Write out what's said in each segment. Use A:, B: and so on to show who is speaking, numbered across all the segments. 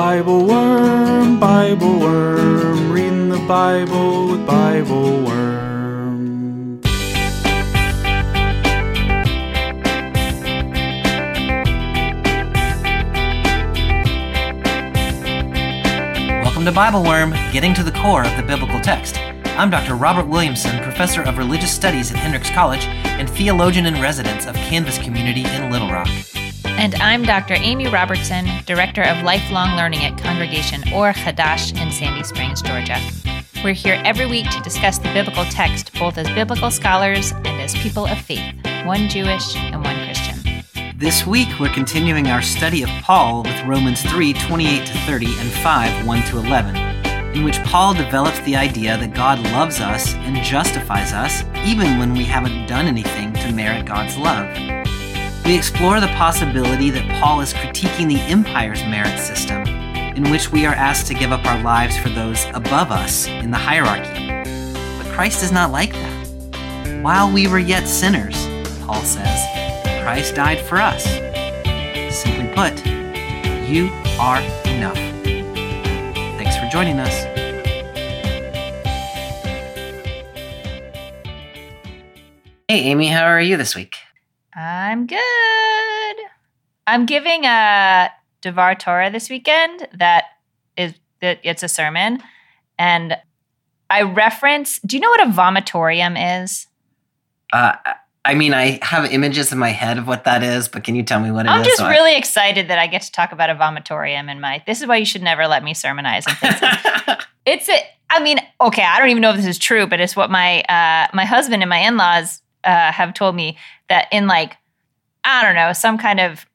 A: Bible Worm, Bible Worm, reading the Bible with Bible Worm.
B: Welcome to Bible Worm, getting to the core of the biblical text. I'm Dr. Robert Williamson, professor of religious studies at Hendrix College and theologian in residence of Canvas Community in Little Rock.
C: And I'm Dr. Amy Robertson, Director of Lifelong Learning at Congregation Or Hadash in Sandy Springs, Georgia. We're here every week to discuss the biblical text, both as biblical scholars and as people of faith, one Jewish and one Christian.
B: This week, we're continuing our study of Paul with Romans 3 28 to 30 and 5 1 to 11, in which Paul develops the idea that God loves us and justifies us even when we haven't done anything to merit God's love. We explore the possibility that Paul is critiquing the empire's merit system, in which we are asked to give up our lives for those above us in the hierarchy. But Christ is not like that. While we were yet sinners, Paul says, Christ died for us. Simply put, you are enough. Thanks for joining us. Hey, Amy, how are you this week?
C: I'm good. I'm giving a Devar Torah this weekend that is that it's a sermon and I reference do you know what a vomitorium is?
B: Uh, I mean, I have images in my head of what that is, but can you tell me what it is?
C: I'm just
B: so I-
C: really excited that I get to talk about a vomitorium in my this is why you should never let me sermonize and it's a I mean, okay, I don't even know if this is true, but it's what my uh my husband and my in-laws uh have told me that in like I don't know, some kind of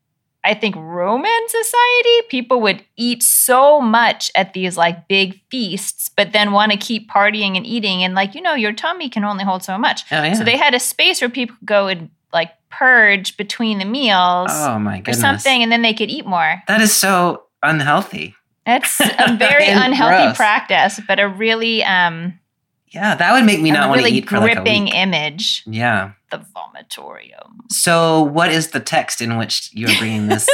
C: I think Roman society, people would eat so much at these like big feasts, but then want to keep partying and eating. And like, you know, your tummy can only hold so much.
B: Oh, yeah.
C: So they had a space where people could go and like purge between the meals
B: oh my goodness.
C: or something, and then they could eat more.
B: That is so unhealthy.
C: It's a very unhealthy
B: gross.
C: practice, but a really um
B: Yeah, that would make me not want to
C: really
B: eat for like a
C: gripping
B: week.
C: image.
B: Yeah.
C: The vomitorium.
B: So, what is the text in which you are bringing this?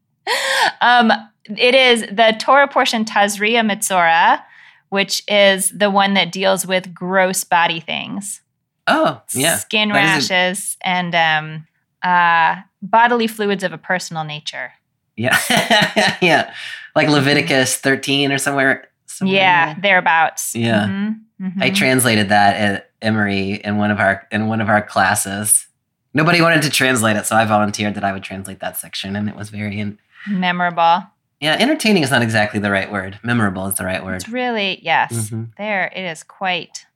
C: um, it is the Torah portion Tazria Metzora, which is the one that deals with gross body things,
B: oh, yeah.
C: skin
B: is a-
C: rashes, and um, uh, bodily fluids of a personal nature.
B: Yeah. yeah. Like Leviticus 13 or somewhere. Somewhere
C: yeah,
B: there.
C: thereabouts.
B: Yeah.
C: Mhm, mhm.
B: I translated that at Emory in one of our in one of our classes. Nobody wanted to translate it, so I volunteered that I would translate that section, and it was very in,
C: memorable.
B: yeah. Entertaining is not exactly the right word. Memorable is the right word.
C: It's really yes.
B: Mhm.
C: There it is quite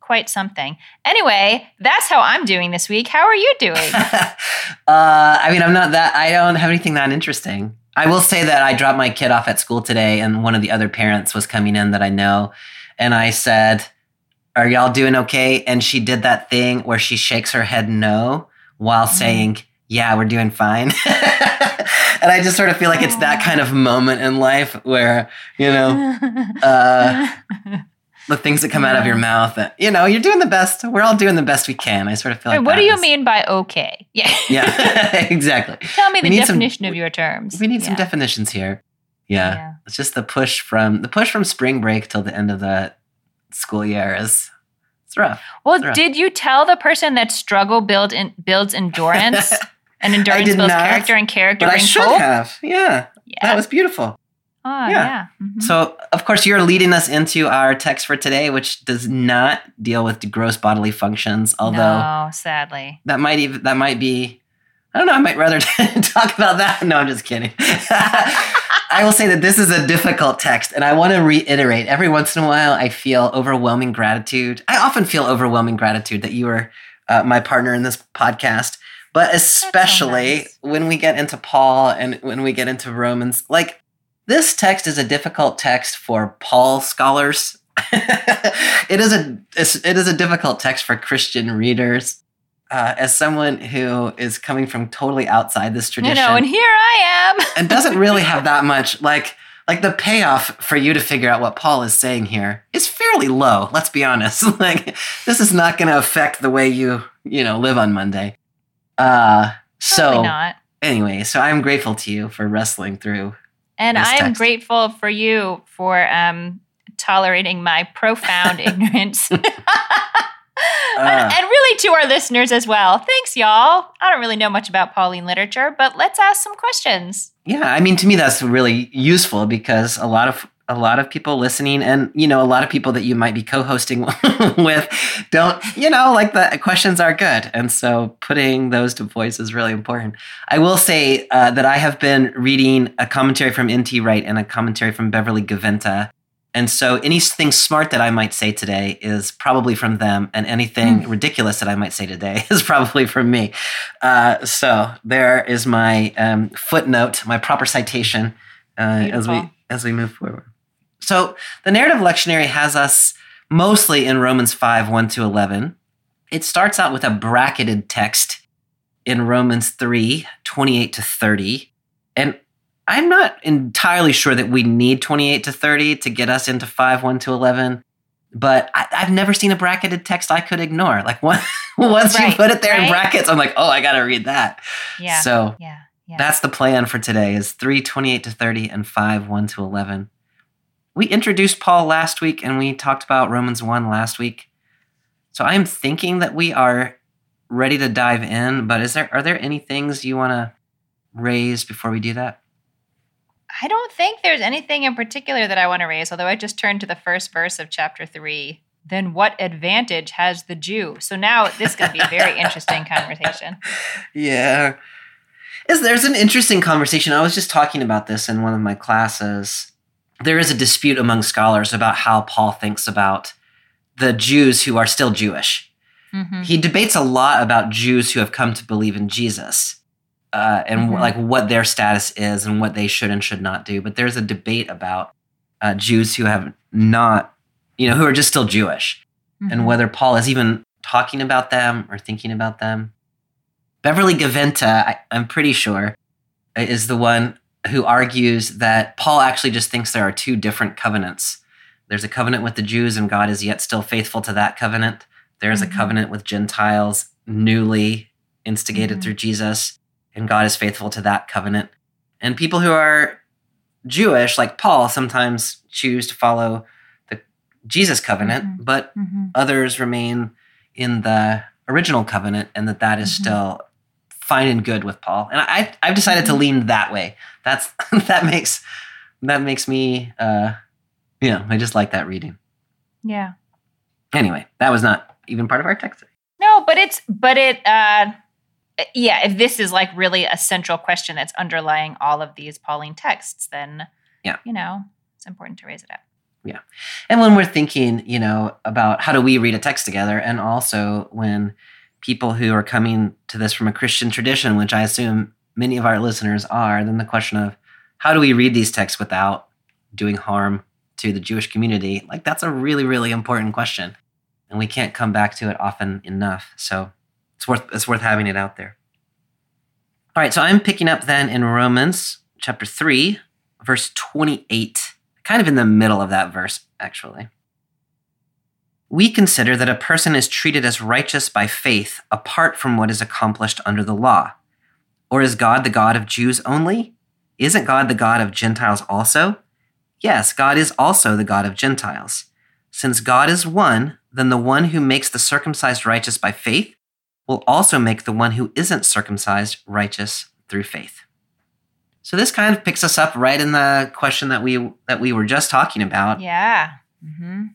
C: quite something. Anyway, that's how I'm doing this week. How are you doing?
B: uh, I mean, I'm not that. I don't have anything that interesting. I will say that I dropped my kid off at school today, and one of the other parents was coming in that I know, and I said, "Are y'all doing okay?" And she did that thing where she shakes her head no while
C: Mm.
B: saying, "Yeah, we're doing fine." and I just sort of feel like it's that kind of moment in life where you know uh, the things that come out of your mm-hmm. mouth. That you know, you're doing the best. We're all doing the best we can. I sort of feel like.
C: what do you
B: is-
C: mean by okay? Yeah.
B: Yeah, exactly.
C: Tell me
B: We
C: the
B: need some-
C: definition of your terms.
B: We need some definitions here. Yeah.
C: Yeah.
B: It's just the push from the push from spring break till the end of the school year is it's rough.
C: Well,
B: Right.
C: did you tell the person that struggle build in, builds endurance and endurance builds
B: not,
C: character and character
B: But I should
C: hope?
B: have. Yeah.
C: Yeah.
B: That was beautiful.
C: Oh,
B: yeah.
C: yeah. Mhm.
B: So of course you're leading us into our text for today, which does not deal with gross bodily functions, although
C: no, sadly.
B: that might even that might be I don't know, I might rather talk about that. No, I'm just kidding. I will say that this is a difficult text, and I want to reiterate every once in a while, I feel overwhelming gratitude. I often feel overwhelming gratitude that you are uh, my partner in this podcast, but especially
C: nice.
B: when we get into Paul and when we get into Romans. Like, this text is a difficult text for Paul scholars. it is a it is a difficult text for Christian readers. Uh, as someone who is coming from totally outside this
C: You
B: tradition,
C: know, and here I am.
B: and doesn't really have that much like like the payoff for you to figure out what Paul is saying here is fairly low. Let's be honest. like this is not going to affect the way you you know live on Monday. Uh, so
C: Probably not.
B: anyway, so I'm grateful to you for wrestling through
C: And
B: this
C: I'm
B: text.
C: grateful for you for um, tolerating my profound ignorance. and,
B: Ah.
C: and really to our listeners as well. Thanks, y'all. I don't really know much about Pauline literature, but let's ask some questions.
B: Yeah, I mean, to me, that's really useful because a lot of a lot of people listening, and you know, a lot of people that you might be co-hosting with, don't, you know, like the questions are good, and so putting those to voice is really important. I will say uh, that I have been reading a commentary from N.T. Wright and a commentary from Beverly Gaventa. And so anything smart that I might say today is probably from them, and anything ridiculous that I might say today is probably from me. Uh, so there is my um, footnote, my proper citation uh, as we as we move forward. So the narrative lectionary has us mostly in Romans five one to eleven. It starts out with a bracketed text in Romans 3, 28 to 30. And I'm not entirely sure that we need 28 to 30 to get us into 5, 1 to 11. But I, I've never seen a bracketed text I could ignore. Like one, once you put it there in brackets, I'm like, oh, I got to read that.
C: Yeah.
B: So
C: yeah. Yeah.
B: that's the plan for today is 3, 28 to 30 and 5, 1 to 11. We introduced Paul last week and we talked about Romans 1 last week. So I'm thinking that we are ready to dive in, but is there are there any things you want to raise before we do that?
C: I don't think there's anything in particular that I want to raise, although I just turned to the first verse of chapter three. Then what advantage has the Jew? So now this is going to be a very interesting conversation.
B: Yeah. Is there's an interesting conversation. I was just talking about this in one of my classes. There is a dispute among scholars about how Paul thinks about the Jews who are still Jewish.
C: Mhm.
B: He debates a lot about Jews who have come to believe in Jesus. Uh, and
C: Mhm.
B: like what their status is and what they should and should not do. But there's a debate about uh, Jews who have not, you know, who are just still Jewish and
C: Mhm.
B: whether Paul is even talking about them or thinking about them. Beverly Gaventa, I, I'm pretty sure, is the one who argues that Paul actually just thinks there are two different covenants. There's a covenant with the Jews, and God is yet still faithful to that covenant. There's
C: Mhm.
B: a covenant with Gentiles, newly instigated
C: Mhm.
B: through Jesus, and God is faithful to that covenant. And people who are Jewish, like Paul, sometimes choose to follow the Jesus covenant,
C: Mhm.
B: but
C: Mhm.
B: others remain in the original covenant and that that is
C: Mhm.
B: still fine and good with Paul. And I I've decided to
C: Mhm.
B: lean that way. That's that makes that makes me uh you know, I just like that reading.
C: Yeah.
B: Anyway, that was not even part of our text.
C: No, but it's but it uh yeah, if this is like really a central question that's underlying all of these Pauline texts, then
B: Yeah.
C: you know, it's important to raise it up. Yeah.
B: And when we're thinking, you know, about how do we read a text together and also when people who are coming to this from a Christian tradition, which I assume many of our listeners are, then the question of how do we read these texts without doing harm to the Jewish community? Like that's a really, really important question. And we can't come back to it often enough. So it's worth it's worth having it out there. All right, so I'm picking up then in Romans chapter 3, verse 28, kind of in the middle of that verse, actually. We consider that a person is treated as righteous by faith apart from what is accomplished under the law. Or is God the God of Jews only? Isn't God the God of Gentiles also? Yes, God is also the God of Gentiles. Since God is one, then the one who makes the circumcised righteous by faith will also make the one who isn't circumcised righteous through faith. So this kind of picks us up right in the question that we that we were just talking about.
C: Yeah. hmm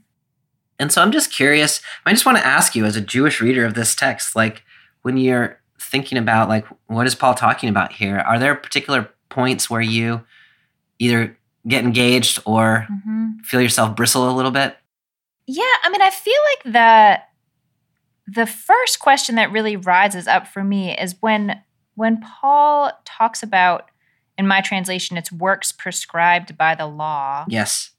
B: And so I'm just curious. I just want to ask you, as a Jewish reader of this text, like when you're thinking about like what is Paul talking about here, are there particular points where you either get engaged or
C: hmm
B: feel yourself bristle a little bit?
C: Yeah, I mean, I feel like the the first question that really rises up for me is when when Paul talks about in my translation it's works prescribed by the law.
B: Yes.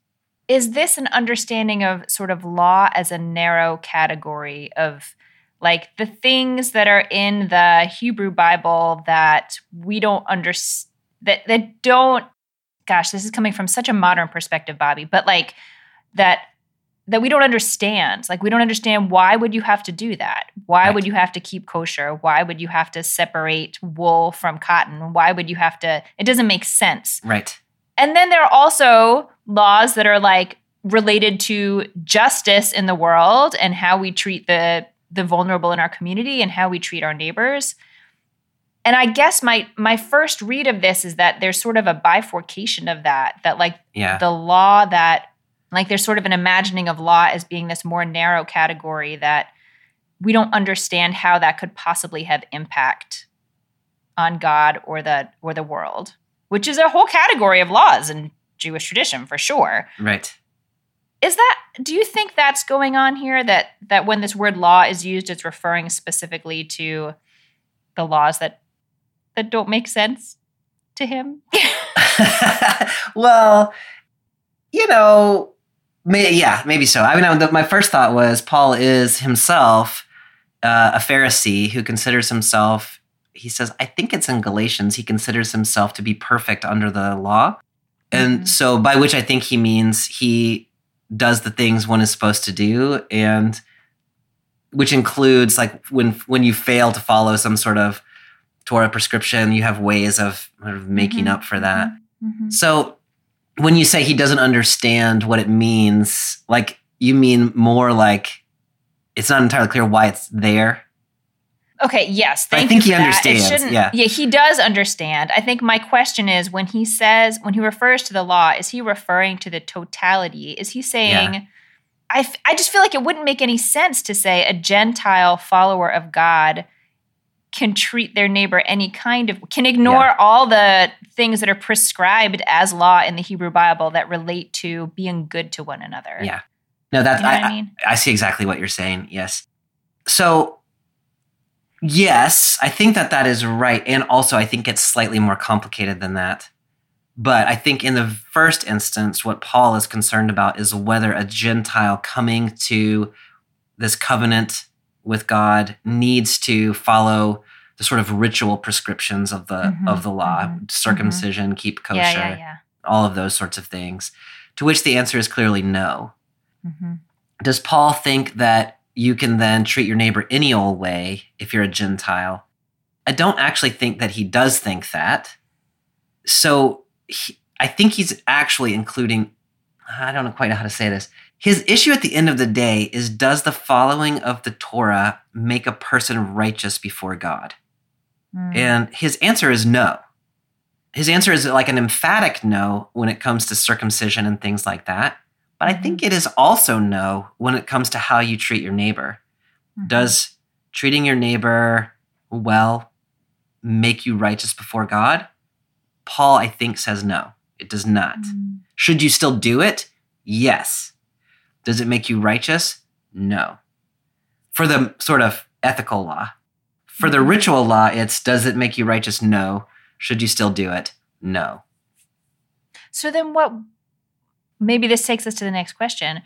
C: Is this an understanding of sort of law as a narrow category of like the things that are in the Hebrew Bible that we don't understand that that don't gosh, this is coming from such a modern perspective, Bobby, but like that that we don't understand. Like we don't understand why would you have to do that? Why
B: Right.
C: would you have to keep kosher? Why would you have to separate wool from cotton? Why would you have to It doesn't make sense.
B: Right.
C: And then there are also laws that are like related to justice in the world and how we treat the the vulnerable in our community and how we treat our neighbors. And I guess my my first read of this is that there's sort of a bifurcation of that that like
B: Yeah.
C: the law that like there's sort of an imagining of law as being this more narrow category that we don't understand how that could possibly have impact on God or the or the world, which is a whole category of laws in Jewish tradition for sure.
B: Right.
C: Is that do you think that's going on here that that when this word law is used it's referring specifically to the laws that that don't make sense to him?
B: well, you know, may, yeah, maybe so. I mean, my first thought was Paul is himself uh, a Pharisee who considers himself. He says, I think it's in Galatians. He considers himself to be perfect under the law, and so by which I think he means he does the things one is supposed to do, and which includes like when when you fail to follow some sort of Torah prescription, you have ways of, sort of making
C: Mhm.
B: up for that.
C: Mhm.
B: So when you say he doesn't understand what it means, like you mean more like it's not entirely clear why it's there.
C: Okay, yes.
B: I
C: Thank
B: think
C: you
B: he. Understands, yeah.
C: Yeah, he does understand. I think my question is when he says, when he refers to the law, is he referring to the totality? Is he saying, I, f- I just feel like it wouldn't make any sense to say a Gentile follower of God can treat their neighbor any kind of, can ignore
B: Yeah.
C: all the things that are prescribed as law in the Hebrew Bible that relate to being good to one another.
B: Yeah. No, that's
C: You know
B: I,
C: I
B: I-
C: mean?
B: I see exactly what you're saying. Yes. So yes, I think that that is right, and also I think it's slightly more complicated than that. But I think in the first instance, what Paul is concerned about is whether a Gentile coming to this covenant with God needs to follow the sort of ritual prescriptions of the
C: Mhm,
B: of the law,
C: mhm,
B: circumcision, keep kosher,
C: Yeah, yeah, yeah.
B: all of those sorts of things. To which the answer is clearly no.
C: Mhm.
B: Does Paul think that you can then treat your neighbor any old way if you're a Gentile? I don't actually think that he does think that. So he, I think he's actually including, I don't know quite know how to say this. His issue at the end of the day is does the following of the Torah make a person righteous before God?
C: Mm.
B: And his answer is no. His answer is like an emphatic no when it comes to circumcision and things like that. But I think it is also no when it comes to how you treat your neighbor.
C: Mhm.
B: Does treating your neighbor well make you righteous before God? Paul, I think, says no. It does not.
C: Mm.
B: Should you still do it? Yes. Does it make you righteous? No. For the sort of ethical law. For the
C: Mhm.
B: ritual law, it's does it make you righteous? No. Should you still do it? No.
C: So then what maybe this takes us to the next question.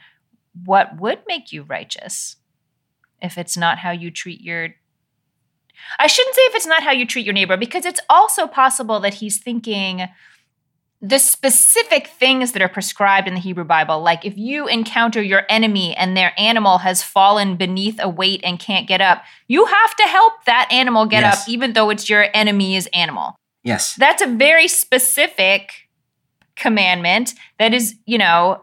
C: What would make you righteous if it's not how you treat your I shouldn't say if it's not how you treat your neighbor because it's also possible that he's thinking the specific things that are prescribed in the Hebrew Bible, like if you encounter your enemy and their animal has fallen beneath a weight and can't get up, you have to help that animal get
B: Yes.
C: up, even though it's your enemy's animal
B: Yes.
C: that's a very specific commandment that is you know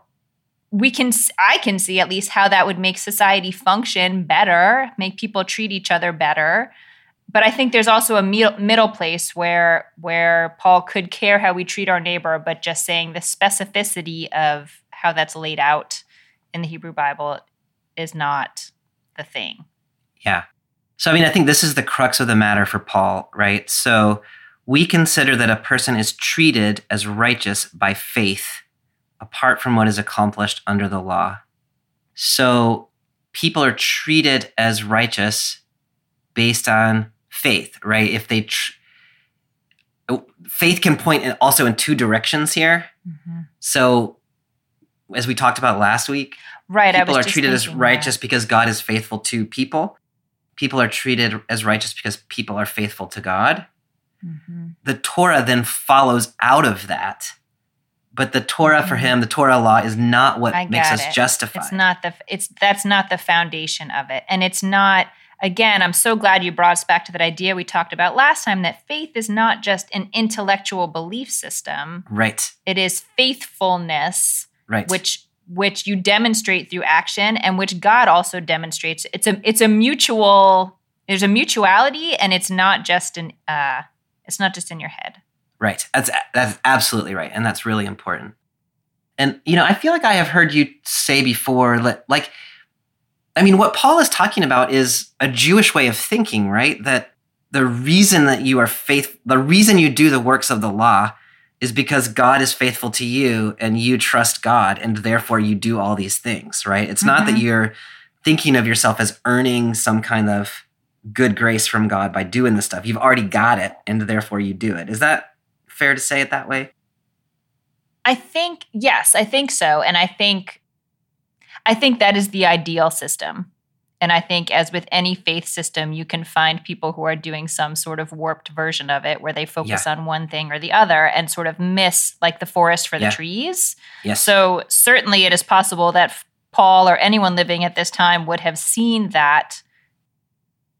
C: we can i can see at least how that would make society function better make people treat each other better but i think there's also a middle, place where where paul could care how we treat our neighbor but just saying the specificity of how that's laid out in the hebrew bible is not the thing
B: Yeah. So, I mean, I think this is the crux of the matter for Paul, right? So, we consider that a person is treated as righteous by faith apart from what is accomplished under the law. So, people are treated as righteous based on faith, right? If they, tr- oh, faith can point in, also in two directions here. So, as we talked about last week,
C: right
B: people are treated as righteous
C: that.
B: because God is faithful to people. People are treated as righteous because people are faithful to God.
C: Mhm.
B: The Torah then follows out of that. But the Torah for
C: Mhm.
B: him, the Torah law is not what
C: I
B: makes us
C: it.
B: justified.
C: It's not the it's that's not the foundation of it. And it's not again, I'm so glad you brought us back to that idea we talked about last time that faith is not just an intellectual belief system.
B: Right.
C: It is faithfulness,
B: Right.
C: which which you demonstrate through action and which God also demonstrates. It's a it's a mutual there's a mutuality and it's not just an uh it's not just in your head.
B: Right. That's that's absolutely right, and that's really important. And you know, I feel like I have heard you say before, li- like, I mean, what Paul is talking about is a Jewish way of thinking, right? That the reason that you are faith, the reason you do the works of the law, is because God is faithful to you, and you trust God, and therefore you do all these things, right? It's not that
C: Mhm.
B: you're thinking of yourself as earning some kind of good grace from God by doing this stuff. You've already got it, and therefore you do it. Is that fair to say it that way?
C: I think yes, I think so, and I think I think that is the ideal system. And I think as with any faith system, you can find people who are doing some sort of warped version of it where they focus on one thing or the other and sort of miss like the forest for the trees.
B: Yes.
C: So certainly it is possible that Paul or anyone living at this time would have seen that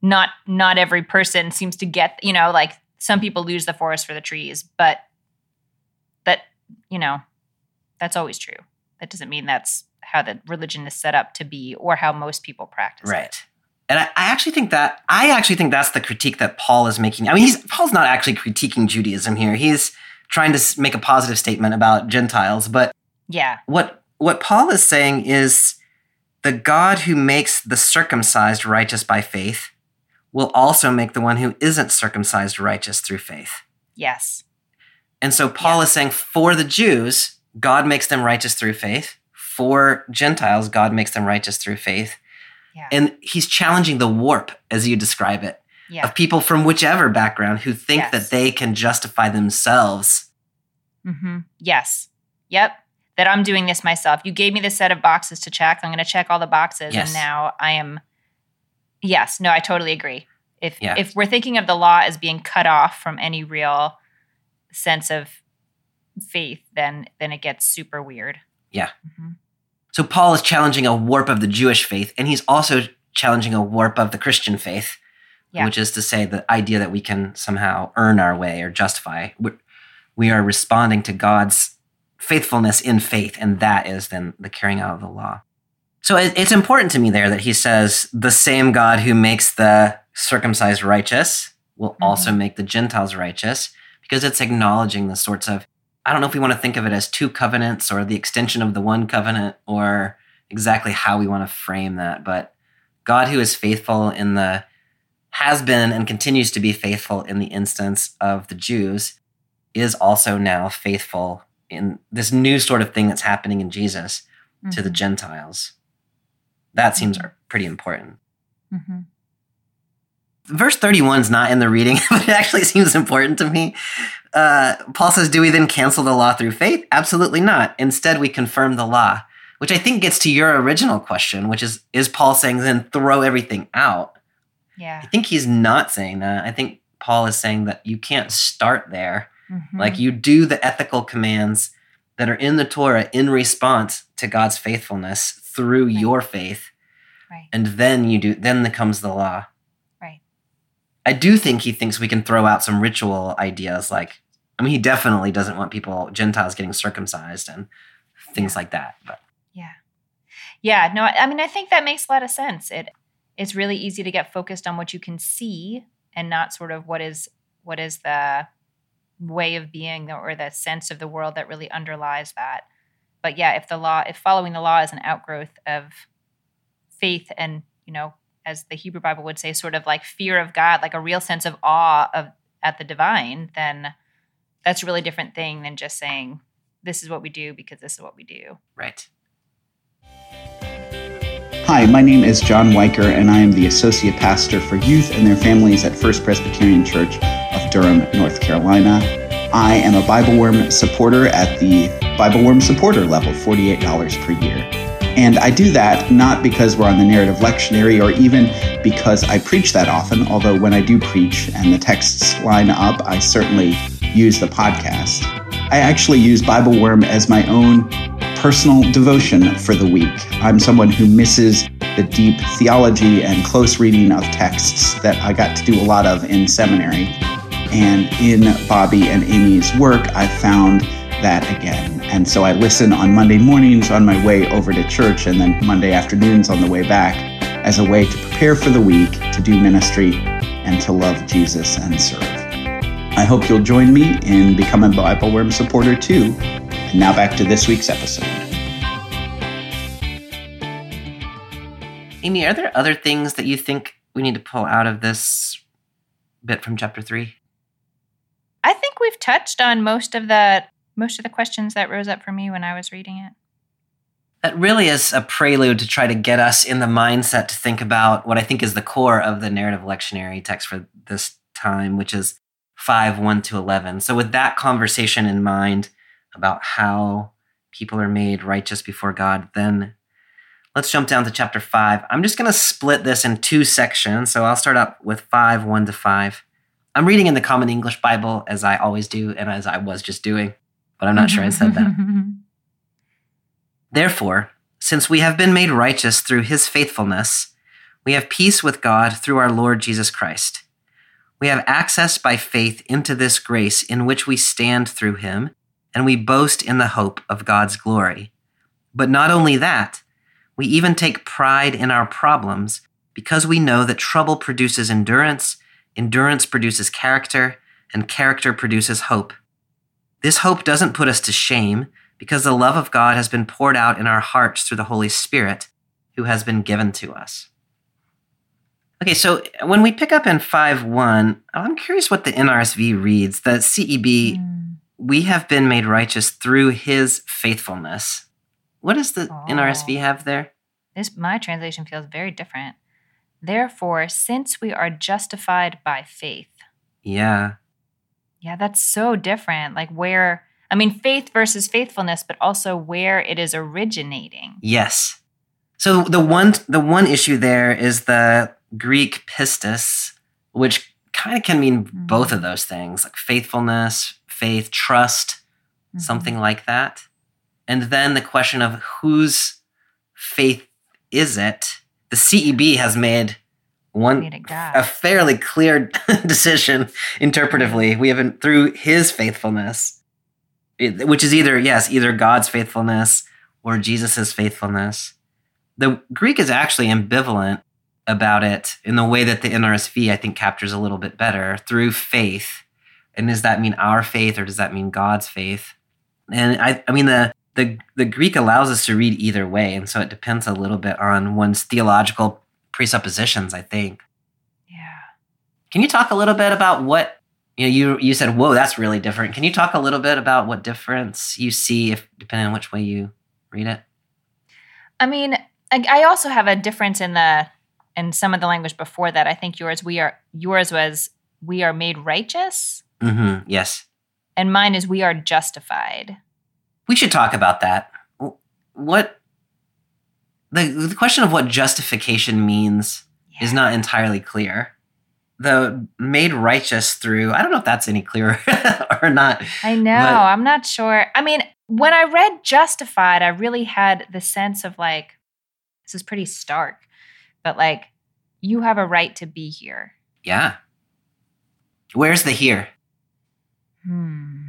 C: not not every person seems to get, you know, like some people lose the forest for the trees, but that, you know, that's always true. That doesn't mean that's how the religion is set up to be or how most people practice
B: right.
C: it.
B: And I, I actually think that I actually think that's the critique that Paul is making. I mean, he's Paul's not actually critiquing Judaism here. He's trying to make a positive statement about Gentiles, but
C: Yeah.
B: what what Paul is saying is the God who makes the circumcised righteous by faith will also make the one who isn't circumcised righteous through faith.
C: Yes.
B: And so Paul is saying for the Jews, God makes them righteous through faith. For Gentiles, God makes them righteous through faith.
C: Yeah.
B: And he's challenging the warp, as you describe it,
C: Yeah.
B: of people from whichever background who think
C: Yes.
B: that they can justify themselves.
C: Mm-hmm. Yes. Yep. That I'm doing this myself. You gave me this set of boxes to check. I'm going to check all the boxes,
B: Yes.
C: and now I am. Yes. No, I totally agree. If
B: Yeah.
C: if we're thinking of the law as being cut off from any real sense of faith, then then it gets super weird.
B: Yeah.
C: Mhm.
B: So Paul is challenging a warp of the Jewish faith, and he's also challenging a warp of the Christian faith,
C: Yeah.
B: which is to say the idea that we can somehow earn our way or justify. We're- We are responding to God's faithfulness in faith, and that is then the carrying out of the law. So it- it's important to me there that he says the same God who makes the circumcised righteous will also make the Gentiles righteous, because it's acknowledging the sorts of I don't know if we want to think of it as two covenants or the extension of the one covenant or exactly how we want to frame that. But God, who is faithful in the, has been and continues to be faithful in the instance of the Jews, is also now faithful in this new sort of thing that's happening in Jesus to the
C: Mhm.
B: Gentiles. That seems
C: Mhm.
B: pretty important.
C: Mhm.
B: verse 31 is not in the reading, but it actually seems important to me. Uh, Paul says, Do we then cancel the law through faith? Absolutely not. Instead, we confirm the law, which I think gets to your original question, which is Is Paul saying then throw everything out?
C: Yeah.
B: I think he's not saying that. I think Paul is saying that you can't start there.
C: Mhm.
B: Like you do the ethical commands that are in the Torah in response to God's faithfulness through
C: Right.
B: your faith.
C: Right.
B: And then you do, then comes the law.
C: Right.
B: I do think he thinks we can throw out some ritual ideas like I mean he definitely doesn't want people Gentiles getting circumcised and things
C: Yeah.
B: like that. But
C: Yeah. Yeah, no, I I mean I think that makes a lot of sense. It it's really easy to get focused on what you can see and not sort of what is what is the way of being or the sense of the world that really underlies that. But yeah, if the law if following the law is an outgrowth of faith and, you know, as the Hebrew Bible would say sort of like fear of God, like a real sense of awe of at the divine, then that's a really different thing than just saying this is what we do because this is what we do.
B: right.
D: Hi, my name is John Weicker, and I am the Associate Pastor for Youth and Their Families at First Presbyterian Church of Durham, North Carolina. I am a Bible Worm supporter at the Bible Worm supporter level, $48 per year. And I do that not because we're on the narrative lectionary or even because I preach that often, although when I do preach and the texts line up, I certainly use the podcast. I actually use Bible Worm as my own personal devotion for the week. I'm someone who misses the deep theology and close reading of texts that I got to do a lot of in seminary. And in Bobby and Amy's work, I found that again. And so I listen on Monday mornings on my way over to church and then Monday afternoons on the way back as a way to prepare for the week, to do ministry, and to love Jesus and serve. I hope you'll join me in becoming a Bible Worm supporter too. And now back to this week's episode.
B: Amy, are there other things that you think we need to pull out of this bit from chapter three?
C: I think we've touched on most of the most of the questions that rose up for me when I was reading it.
B: That really is a prelude to try to get us in the mindset to think about what I think is the core of the narrative lectionary text for this time, which is 5 1 to 11. So, with that conversation in mind about how people are made righteous before God, then let's jump down to chapter 5. I'm just going to split this in two sections. So, I'll start up with 5 1 to 5. I'm reading in the Common English Bible, as I always do, and as I was just doing, but I'm not sure I said that. Therefore, since we have been made righteous through his faithfulness, we have peace with God through our Lord Jesus Christ. We have access by faith into this grace in which we stand through him, and we boast in the hope of God's glory. But not only that, we even take pride in our problems because we know that trouble produces endurance, endurance produces character, and character produces hope. This hope doesn't put us to shame because the love of God has been poured out in our hearts through the Holy Spirit who has been given to us. Okay, so when we pick up in 5 1, I'm curious what the NRSV reads. The CEB, mm. we have been made righteous through his faithfulness. What does the oh. NRSV have there?
C: This my translation feels very different. Therefore, since we are justified by faith.
B: Yeah.
C: Yeah, that's so different. Like where I mean faith versus faithfulness, but also where it is originating.
B: Yes. So the one the one issue there is the Greek pistis, which kind of can mean mm-hmm. both of those things, like faithfulness, faith, trust, mm-hmm. something like that. And then the question of whose faith is it? The CEB has made one a fairly clear decision interpretively. We haven't through his faithfulness, which is either yes, either God's faithfulness or Jesus's faithfulness. The Greek is actually ambivalent about it in the way that the NRSV I think captures a little bit better through faith. And does that mean our faith or does that mean God's faith? And I, I mean the the the Greek allows us to read either way, and so it depends a little bit on one's theological presuppositions. I think.
C: Yeah.
B: Can you talk a little bit about what you know? You you said, "Whoa, that's really different." Can you talk a little bit about what difference you see if depending on which way you read it?
C: I mean, I, I also have a difference in the in some of the language before that. I think yours we are yours was we are made righteous.
B: Mm-hmm. Yes.
C: And mine is we are justified.
B: We should talk about that. What the the question of what justification means yeah. is not entirely clear. The made righteous through, I don't know if that's any clearer or not.
C: I know. But, I'm not sure. I mean, when I read justified, I really had the sense of like, this is pretty stark but like you have a right to be here.
B: Yeah. Where's the here?
C: Hmm.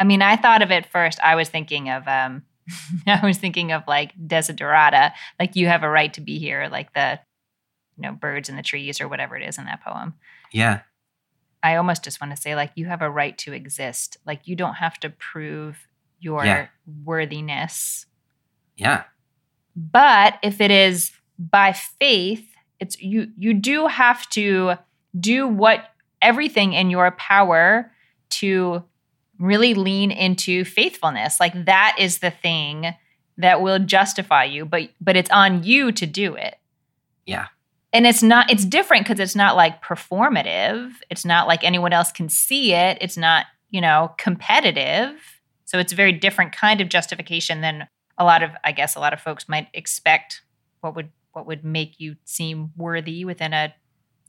C: I mean, I thought of it first. I was thinking of um I was thinking of like desiderata, like you have a right to be here, like the you know, birds in the trees or whatever it is in that poem.
B: Yeah.
C: I almost just want to say like you have a right to exist. Like you don't have to prove your
B: yeah.
C: worthiness.
B: Yeah.
C: But if it is by faith, it's you you do have to do what everything in your power to really lean into faithfulness. Like that is the thing that will justify you, but but it's on you to do it.
B: Yeah.
C: And it's not it's different cuz it's not like performative. It's not like anyone else can see it. It's not, you know, competitive. So it's a very different kind of justification than a lot of i guess a lot of folks might expect what would what would make you seem worthy within a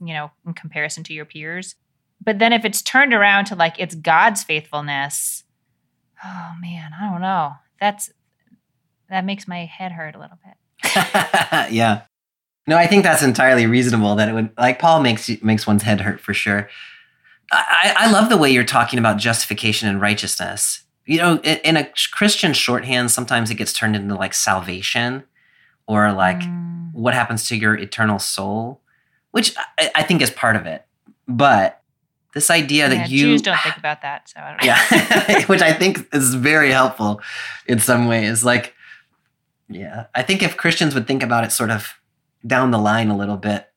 C: you know in comparison to your peers but then if it's turned around to like it's god's faithfulness oh man i don't know that's that makes my head hurt a little bit.
B: yeah. No, I think that's entirely reasonable. That it would like Paul makes makes one's head hurt for sure. I, I love the way you're talking about justification and righteousness. You know, in, in a Christian shorthand, sometimes it gets turned into like salvation or like
C: Mm,
B: what happens to your eternal soul, which I, I think is part of it. But this idea
C: yeah,
B: that you
C: Jews don't think about that, so I don't know.
B: yeah which i think is very helpful in some ways like yeah i think if christians would think about it sort of down the line a little bit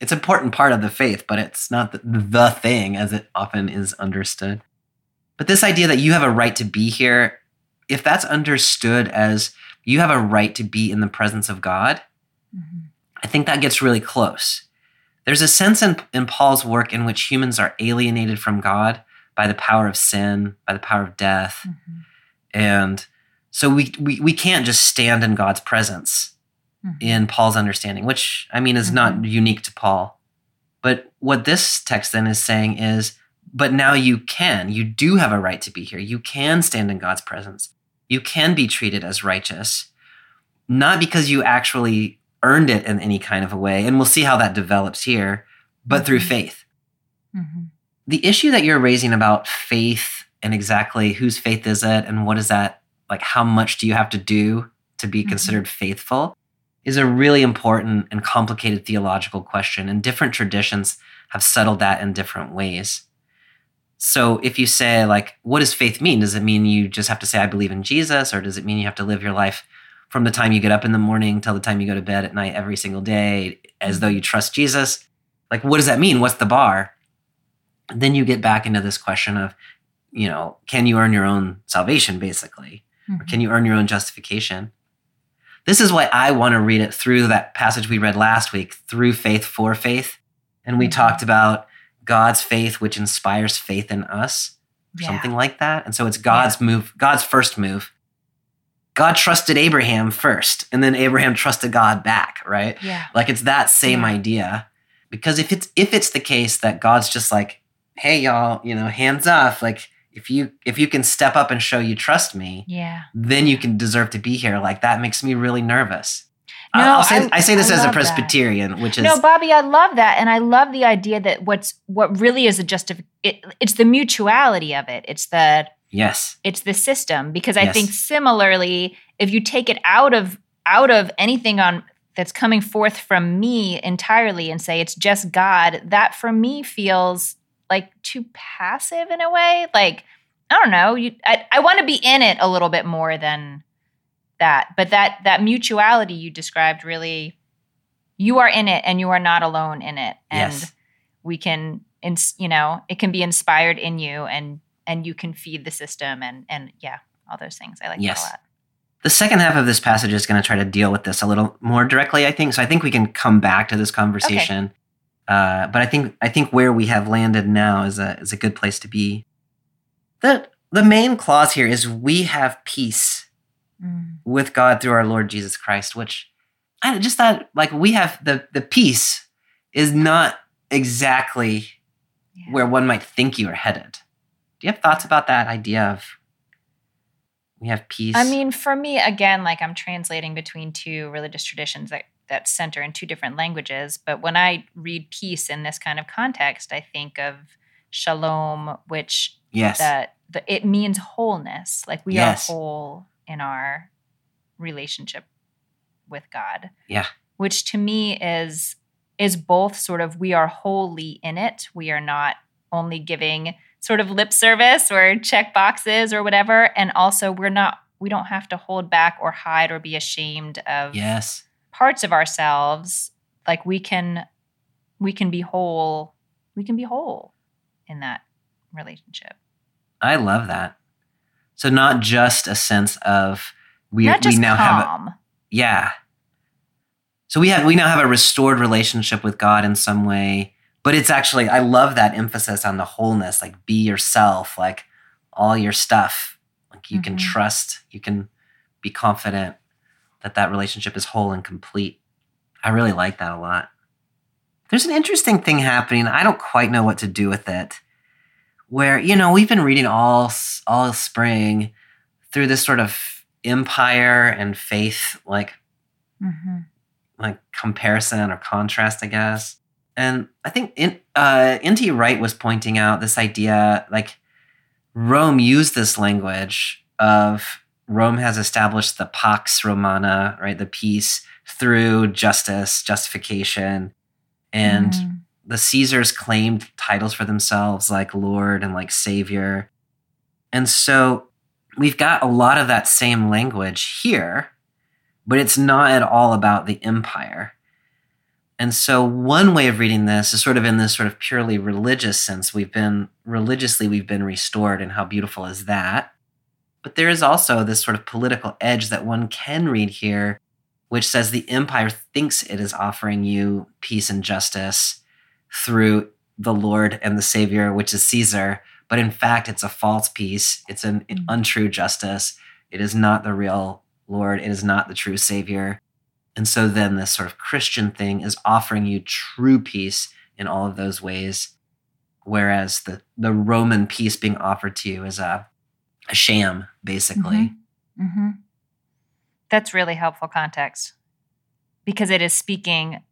B: it's an important part of the faith but it's not the, the thing as it often is understood but this idea that you have a right to be here if that's understood as you have a right to be in the presence of god
C: Mhm.
B: I think that gets really close. There's a sense in, in Paul's work in which humans are alienated from God by the power of sin, by the power of death.
C: Mhm.
B: And so we, we, we can't just stand in God's presence
C: Mhm.
B: in Paul's understanding, which I mean is not unique to Paul. But what this text then is saying is, but now you can. You do have a right to be here. You can stand in God's presence. You can be treated as righteous, not because you actually earned it in any kind of a way. And we'll see how that develops here, but through
C: Mhm.
B: faith.
C: Mhm.
B: The issue that you're raising about faith and exactly whose faith is it and what is that, like, how much do you have to do to be
C: Mhm.
B: considered faithful is a really important and complicated theological question. And different traditions have settled that in different ways. So if you say, like, what does faith mean? Does it mean you just have to say, I believe in Jesus? Or does it mean you have to live your life from the time you get up in the morning till the time you go to bed at night every single day as though you trust Jesus? Like, what does that mean? What's the bar? And then you get back into this question of, you know, can you earn your own salvation, basically? Or
C: Mhm.
B: can you earn your own justification? This is why I want to read it through that passage we read last week, through faith for faith. And we
C: Mhm.
B: talked about God's faith, which inspires faith in us,
C: Yeah.
B: something like that. And so it's God's move, God's first move. God trusted Abraham first, and then Abraham trusted God back, right?
C: Yeah.
B: Like it's that same
C: Yeah.
B: idea. Because if it's if it's the case that God's just like, hey y'all, you know, hands off, like if you if you can step up and show you trust me,
C: Yeah.
B: then you can deserve to be here. Like that makes me really nervous.
C: No,
B: I'll say,
C: I-
B: I, say this
C: I
B: as a
C: love that.
B: Presbyterian, which is
C: No, Bobby, I love that, and I love the idea that what's what really is a justif it, it's the mutuality of it. It's the
B: yes,
C: it's the system because I
B: Yes.
C: think similarly, if you take it out of out of anything on that's coming forth from me entirely and say it's just God, that for me feels like too passive in a way. Like I don't know, you I, I want to be in it a little bit more than that. But that that mutuality you described really you are in it and you are not alone in it. And
B: Yes.
C: we can ins- you know, it can be inspired in you and and you can feed the system and and yeah, all those things. I like
B: Yes.
C: that a lot.
B: the second half of this passage is going to try to deal with this a little more directly. I think so. I think we can come back to this conversation. Uh, but I think I think where we have landed now is a is a good place to be. the The main clause here is we have peace
C: Mm.
B: with God through our Lord Jesus Christ, which I just thought like we have the the peace is not exactly
C: Yeah.
B: where one might think you are headed. Do you have thoughts about that idea of we have peace?
C: I mean, for me, again, like I'm translating between two religious traditions that that center in two different languages. But when I read peace in this kind of context, I think of shalom, which
B: yes,
C: that the, it means wholeness. Like we
B: Yes.
C: are whole in our relationship with God.
B: Yeah.
C: Which to me is is both sort of we are wholly in it. We are not only giving sort of lip service or check boxes or whatever, and also we're not we don't have to hold back or hide or be ashamed of
B: yes,
C: parts of ourselves. Like we can we can be whole. We can be whole in that relationship.
B: I love that. So not just a sense of we
C: not
B: we now have a, yeah. So we have we now have a restored relationship with God in some way, but it's actually I love that emphasis on the wholeness, like be yourself, like all your stuff. Like you can
C: Mhm.
B: trust, you can be confident that that relationship is whole and complete. I really like that a lot. There's an interesting thing happening. I don't quite know what to do with it. Where, you know, we've been reading all all spring through this sort of empire and faith like
C: Mhm.
B: like comparison or contrast, I guess. And I think in, uh, N.T. Wright was pointing out this idea like Rome used this language of Rome has established the Pax Romana, right, the peace through justice, justification, and
C: Mhm.
B: the Caesars claimed titles for themselves like Lord and like Savior. And so we've got a lot of that same language here, but it's not at all about the empire. And so one way of reading this is sort of in this sort of purely religious sense. We've been religiously we've been restored and how beautiful is that? But there is also this sort of political edge that one can read here which says the empire thinks it is offering you peace and justice through the Lord and the Savior, which is Caesar, but in fact, it's a false peace. It's an
C: Mm.
B: untrue justice. It is not the real Lord. It is not the true Savior. And so then this sort of Christian thing is offering you true peace in all of those ways, whereas the, the Roman peace being offered to you is a, a sham, basically.
C: hmm That's really helpful context because it is speaking,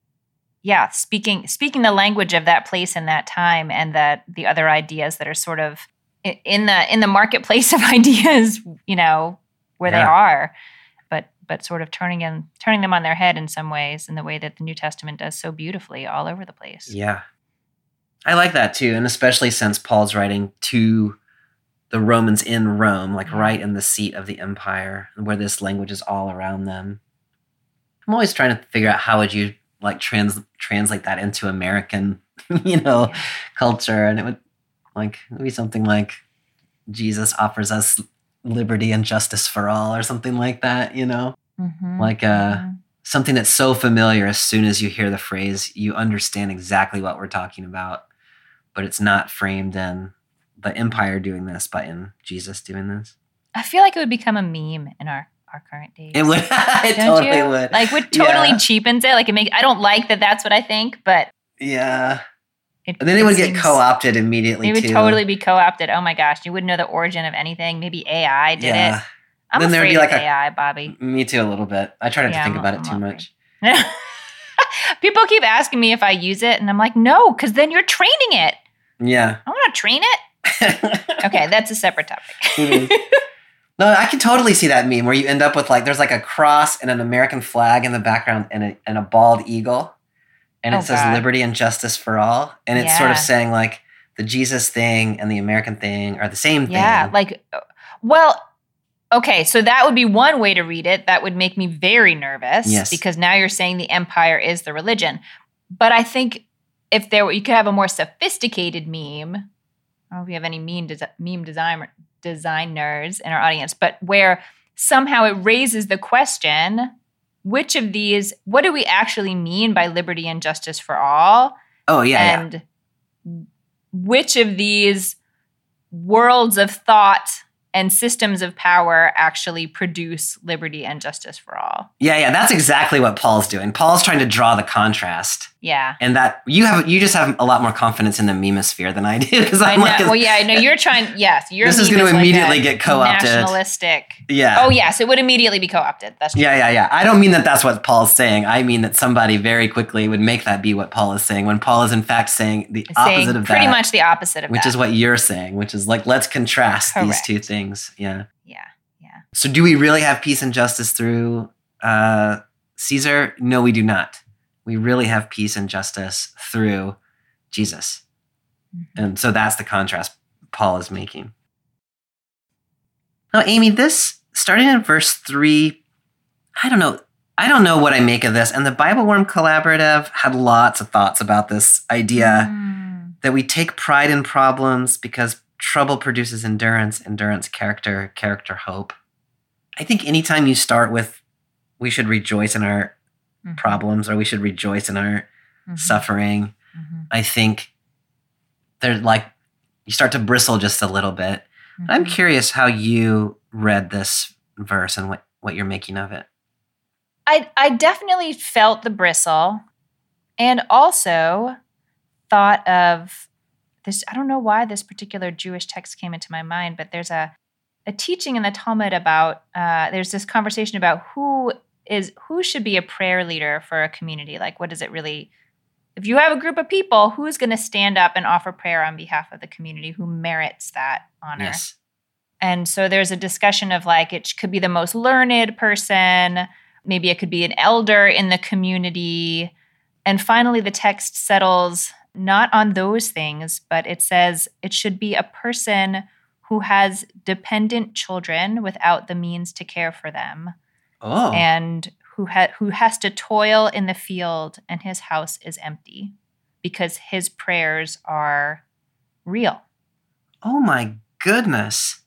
C: yeah, speaking speaking the language of that place and that time, and that the other ideas that are sort of in the in the marketplace of ideas, you know, where they are, but but sort of turning in turning them on their head in some ways, in the way that the New Testament does so beautifully all over the place.
B: Yeah. I like that too. And especially since Paul's writing to the Romans in Rome, like
C: mm-hmm.
B: right in the seat of the empire, where this language is all around them. I'm always trying to figure out how would you like trans translate that into American, you know,
C: Yeah.
B: culture. And it would like it would be something like Jesus offers us liberty and justice for all, or something like that, you know?
C: Mhm,
B: Like uh
C: mhm.
B: something that's so familiar as soon as you hear the phrase you understand exactly what we're talking about but it's not framed in the empire doing this but in jesus doing this
C: I feel like it would become a meme in our our current days.
B: it would it totally
C: you?
B: would
C: Like, would totally
B: Yeah.
C: cheapens it. Like, it make. I don't like that. That's what I think, but
B: yeah
C: it,
B: and then it would get co-opted immediately
C: It would
B: too
C: totally be co-opted. Oh my gosh, you wouldn't know the origin of anything. Maybe AI did
B: yeah
C: it. I'm
B: Then there would
C: afraid
B: be like
C: of
B: a-
C: AI, Bobby.
B: me too a little bit i try not
C: Yeah,
B: to think
C: I'm-
B: about it
C: I'm
B: too much
C: People keep asking me if I use it, and I'm like, no, because then you're training it.
B: yeah
C: I want to train it. Okay, that's a separate topic.
B: Mhm. No, I can totally see that meme where you end up with like there's like a cross and an American flag in the background and a, and a bald eagle, and it
C: Oh,
B: says
C: God.
B: liberty and justice for all, and it's sort of saying like the Jesus thing and the American thing are the same thing.
C: Yeah, like, uh, well, okay, so that would be one way to read it. That would make me very nervous.
B: Yes.
C: Because now you're saying the empire is the religion. But I think if there were, you could have a more sophisticated meme. I don't know if we have any meme, desi- meme design, designers in our audience, but where somehow it raises the question which of these, what do we actually mean by liberty and justice for all?
B: oh yeah, yeah.
C: and which of these worlds of thought and systems of power actually produce liberty and justice for all.
B: Yeah, yeah, that's exactly what Paul's doing. Paul's trying to draw the contrast.
C: Yeah.
B: And that you have you just have a lot more confidence in the memosphere than I do because
C: I
B: I'm
C: know.
B: like
C: well, yeah, I know you're trying. Yes, your
B: This is gonna immediately
C: a
B: get co-opted.
C: Nationalistic.
B: yeah.
C: Oh yes, it would immediately be co-opted. That's true.
B: Yeah, yeah, yeah. I don't mean that that's what Paul's saying. I mean that somebody very quickly would make that be what Paul is saying when Paul is in fact saying the
C: Saying
B: opposite of that.
C: pretty much the opposite of that.
B: which is what you're saying, which is like let's contrast these two things. Yeah.
C: yeah, yeah.
B: So do we really have peace and justice through uh, Caesar? No, we do not. We really have peace and justice through Jesus.
C: Mhm.
B: And so that's the contrast Paul is making. Now, Amy, this starting in verse three, I don't know. I don't know what I make of this. And the BibleWorm Collaborative had lots of thoughts about this idea
C: Mm.
B: that we take pride in problems because trouble produces endurance, endurance, character, character, hope. I think anytime you start with, we should rejoice in our
C: Mhm.
B: problems or we should rejoice in our
C: Mhm.
B: suffering,
C: Mhm.
B: I think there's like, you start to bristle just a little bit. I'm
C: Mhm.
B: curious how you read this verse and what, what you're making of it.
C: I I definitely felt the bristle, and also thought of this. I don't know why this particular Jewish text came into my mind, but there's a a teaching in the Talmud about uh, there's this conversation about who is who should be a prayer leader for a community. Like, what does it really? If you have a group of people, who's going to stand up and offer prayer on behalf of the community? Who merits that honor?
B: Yes.
C: And so there's a discussion of like it could be the most learned person, maybe it could be an elder in the community. And finally, the text settles not on those things, but it says it should be a person who has dependent children without the means to care for them
B: Oh.
C: and who ha- who has to toil in the field and his house is empty because his prayers are real.
B: oh my goodness.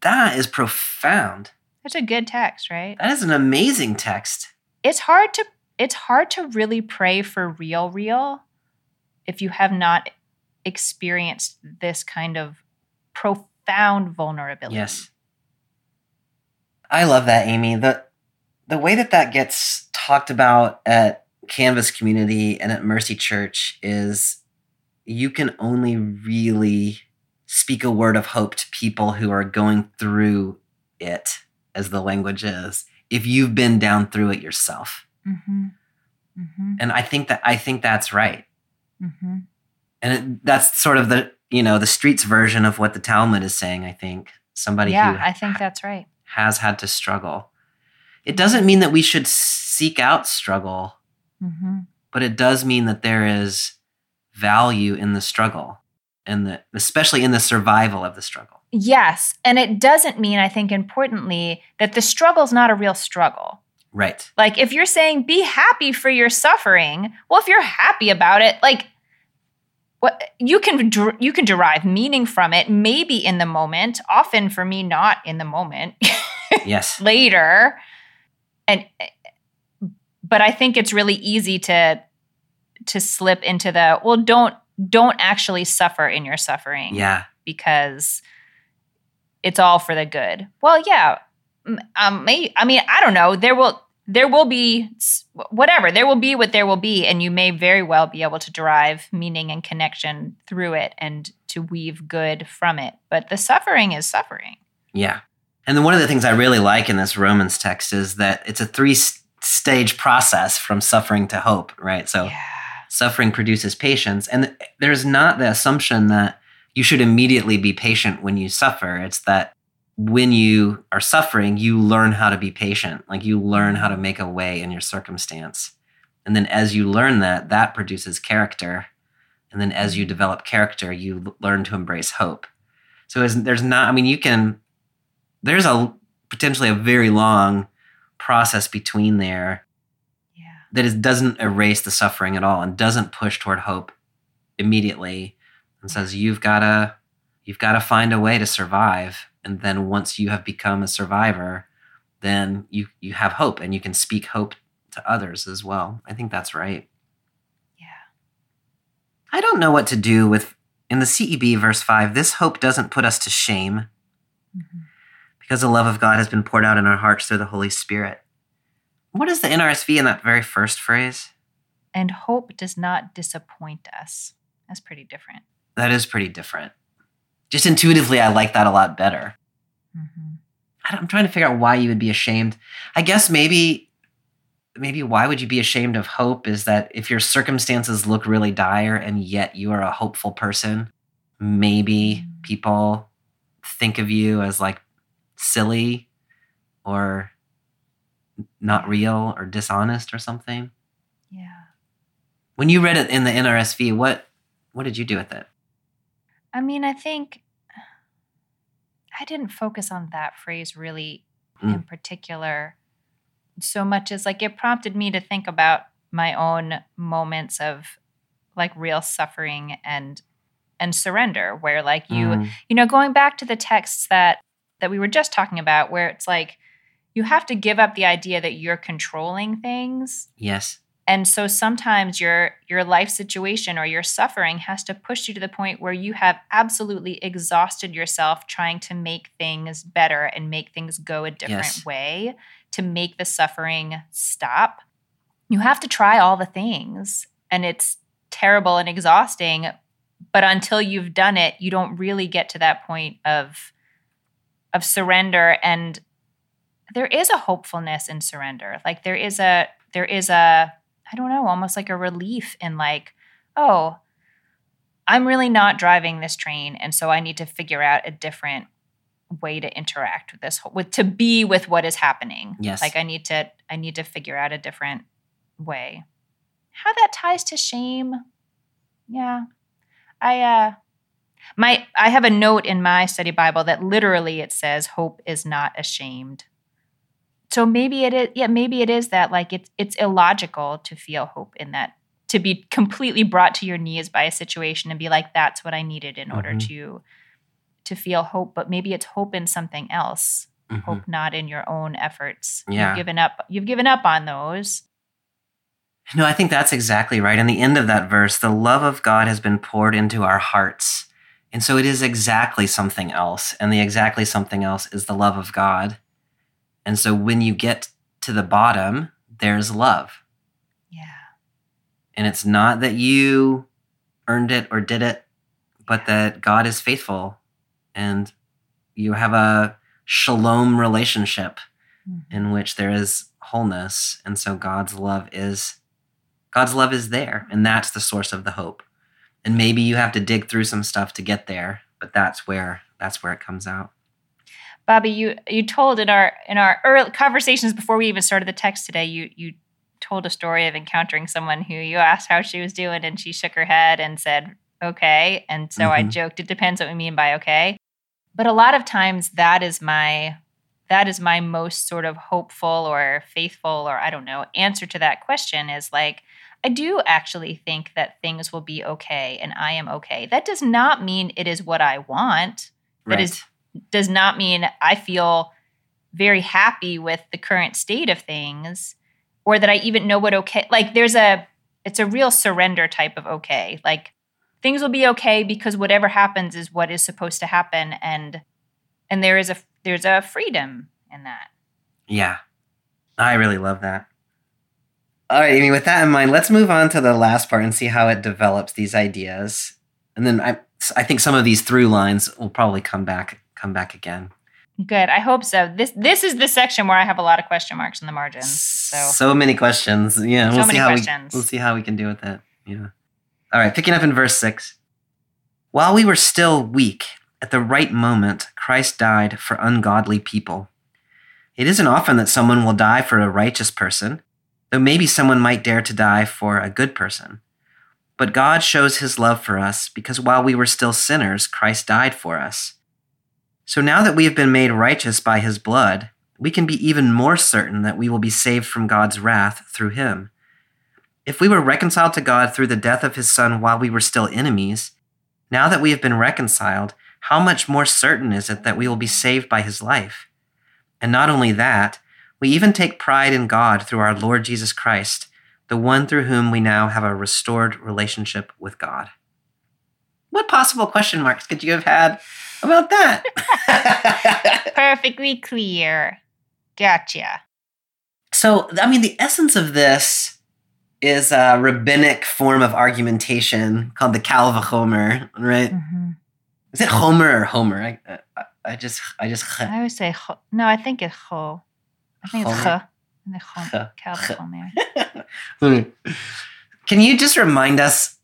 B: That is profound.
C: That's a good text, right?
B: That is an amazing text.
C: It's hard to it's hard to really pray for real real if you have not experienced this kind of profound vulnerability.
B: Yes. I love that, Amy. The the way that that gets talked about at Canvas Community and at Mercy Church is you can only really speak a word of hope to people who are going through it, as the language is, if you've been down through it yourself.
C: Mm-hmm. Mm-hmm.
B: And I think that I think that's right.
C: Mm-hmm.
B: And it, that's sort of the you know the streets version of what the Talmud is saying. I think somebody
C: Yeah,
B: who
C: I think that's right.
B: has had to struggle. It doesn't mean that we should seek out struggle,
C: Mm-hmm.
B: but it does mean that there is value in the struggle and the, especially in the survival of the struggle.
C: Yes. And it doesn't mean, I think importantly, that the struggle's not a real struggle.
B: Right.
C: Like if you're saying be happy for your suffering, well, if you're happy about it, like what you can you can derive meaning from it, maybe in the moment. Often for me, not in the moment.
B: Yes.
C: later, and but I think it's really easy to to slip into the well, don't don't actually suffer in your suffering
B: Yeah.
C: because it's all for the good. Well, yeah. Um, may, I mean, I don't know. There will there will be whatever. There will be what there will be, and you may very well be able to derive meaning and connection through it, and to weave good from it. But the suffering is suffering.
B: Yeah. And then one of the things I really like in this Romans text is that it's a three stage process from suffering to hope, right? So
C: yeah.
B: suffering produces patience. And there's not the assumption that you should immediately be patient when you suffer. It's that when you are suffering, you learn how to be patient. Like you learn how to make a way in your circumstance. And then as you learn that, that produces character. And then as you develop character, you learn to embrace hope. So there's not, I mean, you can, there's a potentially a very long process between there
C: Yeah.
B: that is, doesn't erase the suffering at all and doesn't push toward hope immediately and says you've got to you've got to find a way to survive and then once you have become a survivor then you you have hope and you can speak hope to others as well i think that's right
C: Yeah.
B: i don't know what to do with in the ceb verse 5 this hope doesn't put us to shame
C: Mhm.
B: because the love of god has been poured out in our hearts through the holy spirit what is the nrsv in that very first phrase
C: And hope does not disappoint us. That's pretty different.
B: That is pretty different. Just intuitively, I like that a lot better.
C: Mm-hmm.
B: I don't- I'm trying to figure out why you would be ashamed. I guess maybe, maybe why would you be ashamed of hope is that if your circumstances look really dire and yet you are a hopeful person, maybe
C: Mm.
B: people think of you as like silly or not real or dishonest or something.
C: Yeah.
B: When you read it in the NRSV, what what did you do with it?
C: I mean, I think I didn't focus on that phrase really in particular so much as like it prompted me to think about my own moments of like real suffering and and surrender where like you
B: Mm,
C: you know going back to the texts that that we were just talking about where it's like you have to give up the idea that you're controlling things
B: yes.
C: And so sometimes your your life situation or your suffering has to push you to the point where you have absolutely exhausted yourself trying to make things better and make things go a different
B: Yes.
C: way to make the suffering stop you have to try all the things and it's terrible and exhausting but until you've done it you don't really get to that point of of surrender and there is a hopefulness in surrender. Like there is a there is a I don't know, almost like a relief in like, oh, I'm really not driving this train and so I need to figure out a different way to interact with this with to be with what is happening.
B: Yes.
C: Like I need to I need to figure out a different way. How that ties to shame. Yeah. I uh my I have a note in my study Bible that literally it says hope is not ashamed. So maybe it is yeah, maybe it is that like it's it's illogical to feel hope in that to be completely brought to your knees by a situation and be like that's what I needed in order
B: Mhm.
C: to to feel hope, but maybe it's hope in something else.
B: Mhm.
C: Hope not in your own efforts.
B: Yeah.
C: You've given up you've given up on those.
B: No, I think that's exactly right. In the end of that verse, the love of God has been poured into our hearts. And so it is exactly something else. And the exactly something else is the love of God. And so when you get to the bottom, there's love.
C: Yeah.
B: And it's not that you earned it or did it, but that God is faithful and you have a shalom relationship mm-hmm. in which there is wholeness. And so god's love is god's love is there. And that's the source of the hope. And maybe you have to dig through some stuff to get there but that's where that's where it comes out
C: Bobby, you you told in our in our early conversations before we even started the text today, you you told a story of encountering someone who you asked how she was doing and she shook her head and said, "Okay." And so I
B: Mhm.
C: joked, "It depends what we mean by okay." But a lot of times that is my that is my most sort of hopeful or faithful or I don't know answer to that question is like I do actually think that things will be okay and I am okay. That does not mean it is what I want. That is does not mean I feel very happy with the current state of things or that I even know what okay like there's a it's a real surrender type of okay. Like things will be okay because whatever happens is what is supposed to happen and and there is a there's a freedom in that.
B: Yeah. I really love that. All right amy with that in mind let's move on to the last part and see how it develops these ideas. And then i i think some of these through lines will probably come back come back again
C: good i hope so this this is the section where i have a lot of question marks in the margins so
B: so many questions. Yeah,
C: So
B: we'll
C: many
B: see how
C: questions.
B: we we'll see how we can do with it. Yeah. All right, picking up in verse six. While we were still weak, at the right moment, Christ died for ungodly people. It isn't often that someone will die for a righteous person, though maybe someone might dare to die for a good person. But God shows his love for us because while we were still sinners, Christ died for us. So now that we have been made righteous by his blood, we can be even more certain that we will be saved from God's wrath through him. If we were reconciled to God through the death of his Son while we were still enemies, now that we have been reconciled, how much more certain is it that we will be saved by his life? And not only that, we even take pride in God through our Lord Jesus Christ, the one through whom we now have a restored relationship with God. What possible question marks could you have had about that?
C: perfectly clear gotcha
B: So, I mean, the essence of this is a rabbinic form of argumentation called the Kal vachomer, right? Mm-hmm. Is it Homer or Homer? I, I, I just, I just.
C: I would say cho. No, I think it's cho. I think it's. And the chom-
B: Cho.
C: Cal
B: Can you just remind us,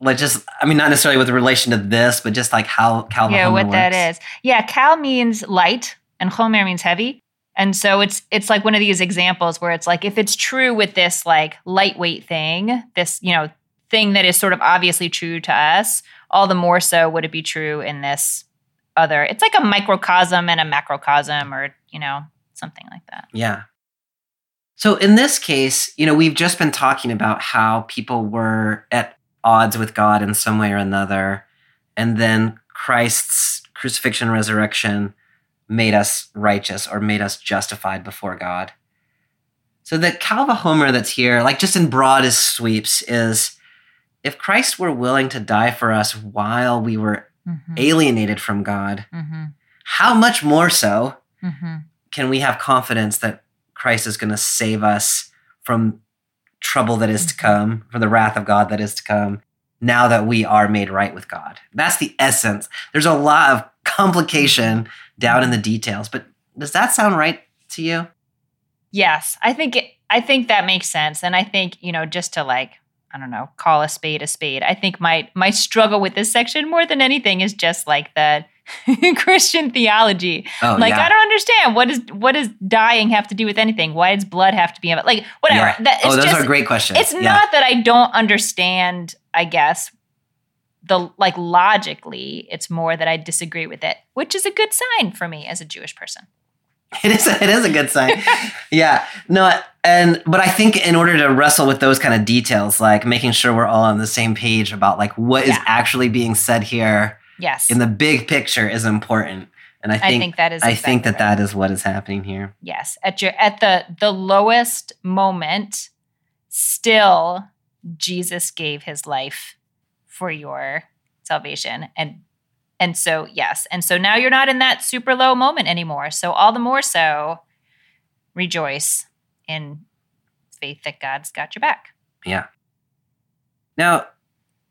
B: like, just, I mean, not necessarily with relation to this, but just like how Kal
C: Yeah, what that
B: works?
C: is. Yeah, cal means light and chomer means heavy. And so it's it's like one of these examples where it's like if it's true with this like lightweight thing, this, you know, thing that is sort of obviously true to us, all the more so would it be true in this other. It's like a microcosm and a macrocosm or, you know, something like that.
B: Yeah. So in this case, you know, we've just been talking about how people were at odds with God in some way or another. And then Christ's crucifixion and resurrection made us righteous or made us justified before God. So the Kal vachomer that's here, like just in broadest sweeps, is if Christ were willing to die for us while we were
C: Mm-hmm.
B: alienated from God,
C: Mm-hmm.
B: how much more so
C: Mm-hmm.
B: can we have confidence that Christ is going to save us from trouble that is to mm-hmm. come, for the wrath of God that is to come, now that we are made right with God? That's the essence. There's a lot of complication down in the details. But does that sound right to you?
C: Yes, I think it, I think that makes sense, and I think you know just to like I don't know call a spade a spade. I think my my struggle with this section more than anything is just like the Christian theology.
B: Oh,
C: like
B: yeah.
C: I don't understand what is what does dying have to do with anything? Why does blood have to be? Like whatever.
B: Yeah.
C: That,
B: oh, those
C: just,
B: are great questions.
C: It's
B: Yeah.
C: not that I don't understand. I guess the like logically, it's more that I disagree with it, which is a good sign for me as a Jewish person.
B: It is. A, it is a good sign. yeah. No. And but I think in order to wrestle with those kind of details, like making sure we're all on the same page about like what is actually being said here
C: Yes,
B: in the big picture is important. And I
C: I
B: think
C: think that is.
B: I think
C: exactly
B: that
C: right.
B: that is what is happening here.
C: yes at your at the the lowest moment still jesus gave his life for your salvation and and so yes and so now you're not in that super low moment anymore so all the more so rejoice in faith that god's got your back
B: Yeah. Now,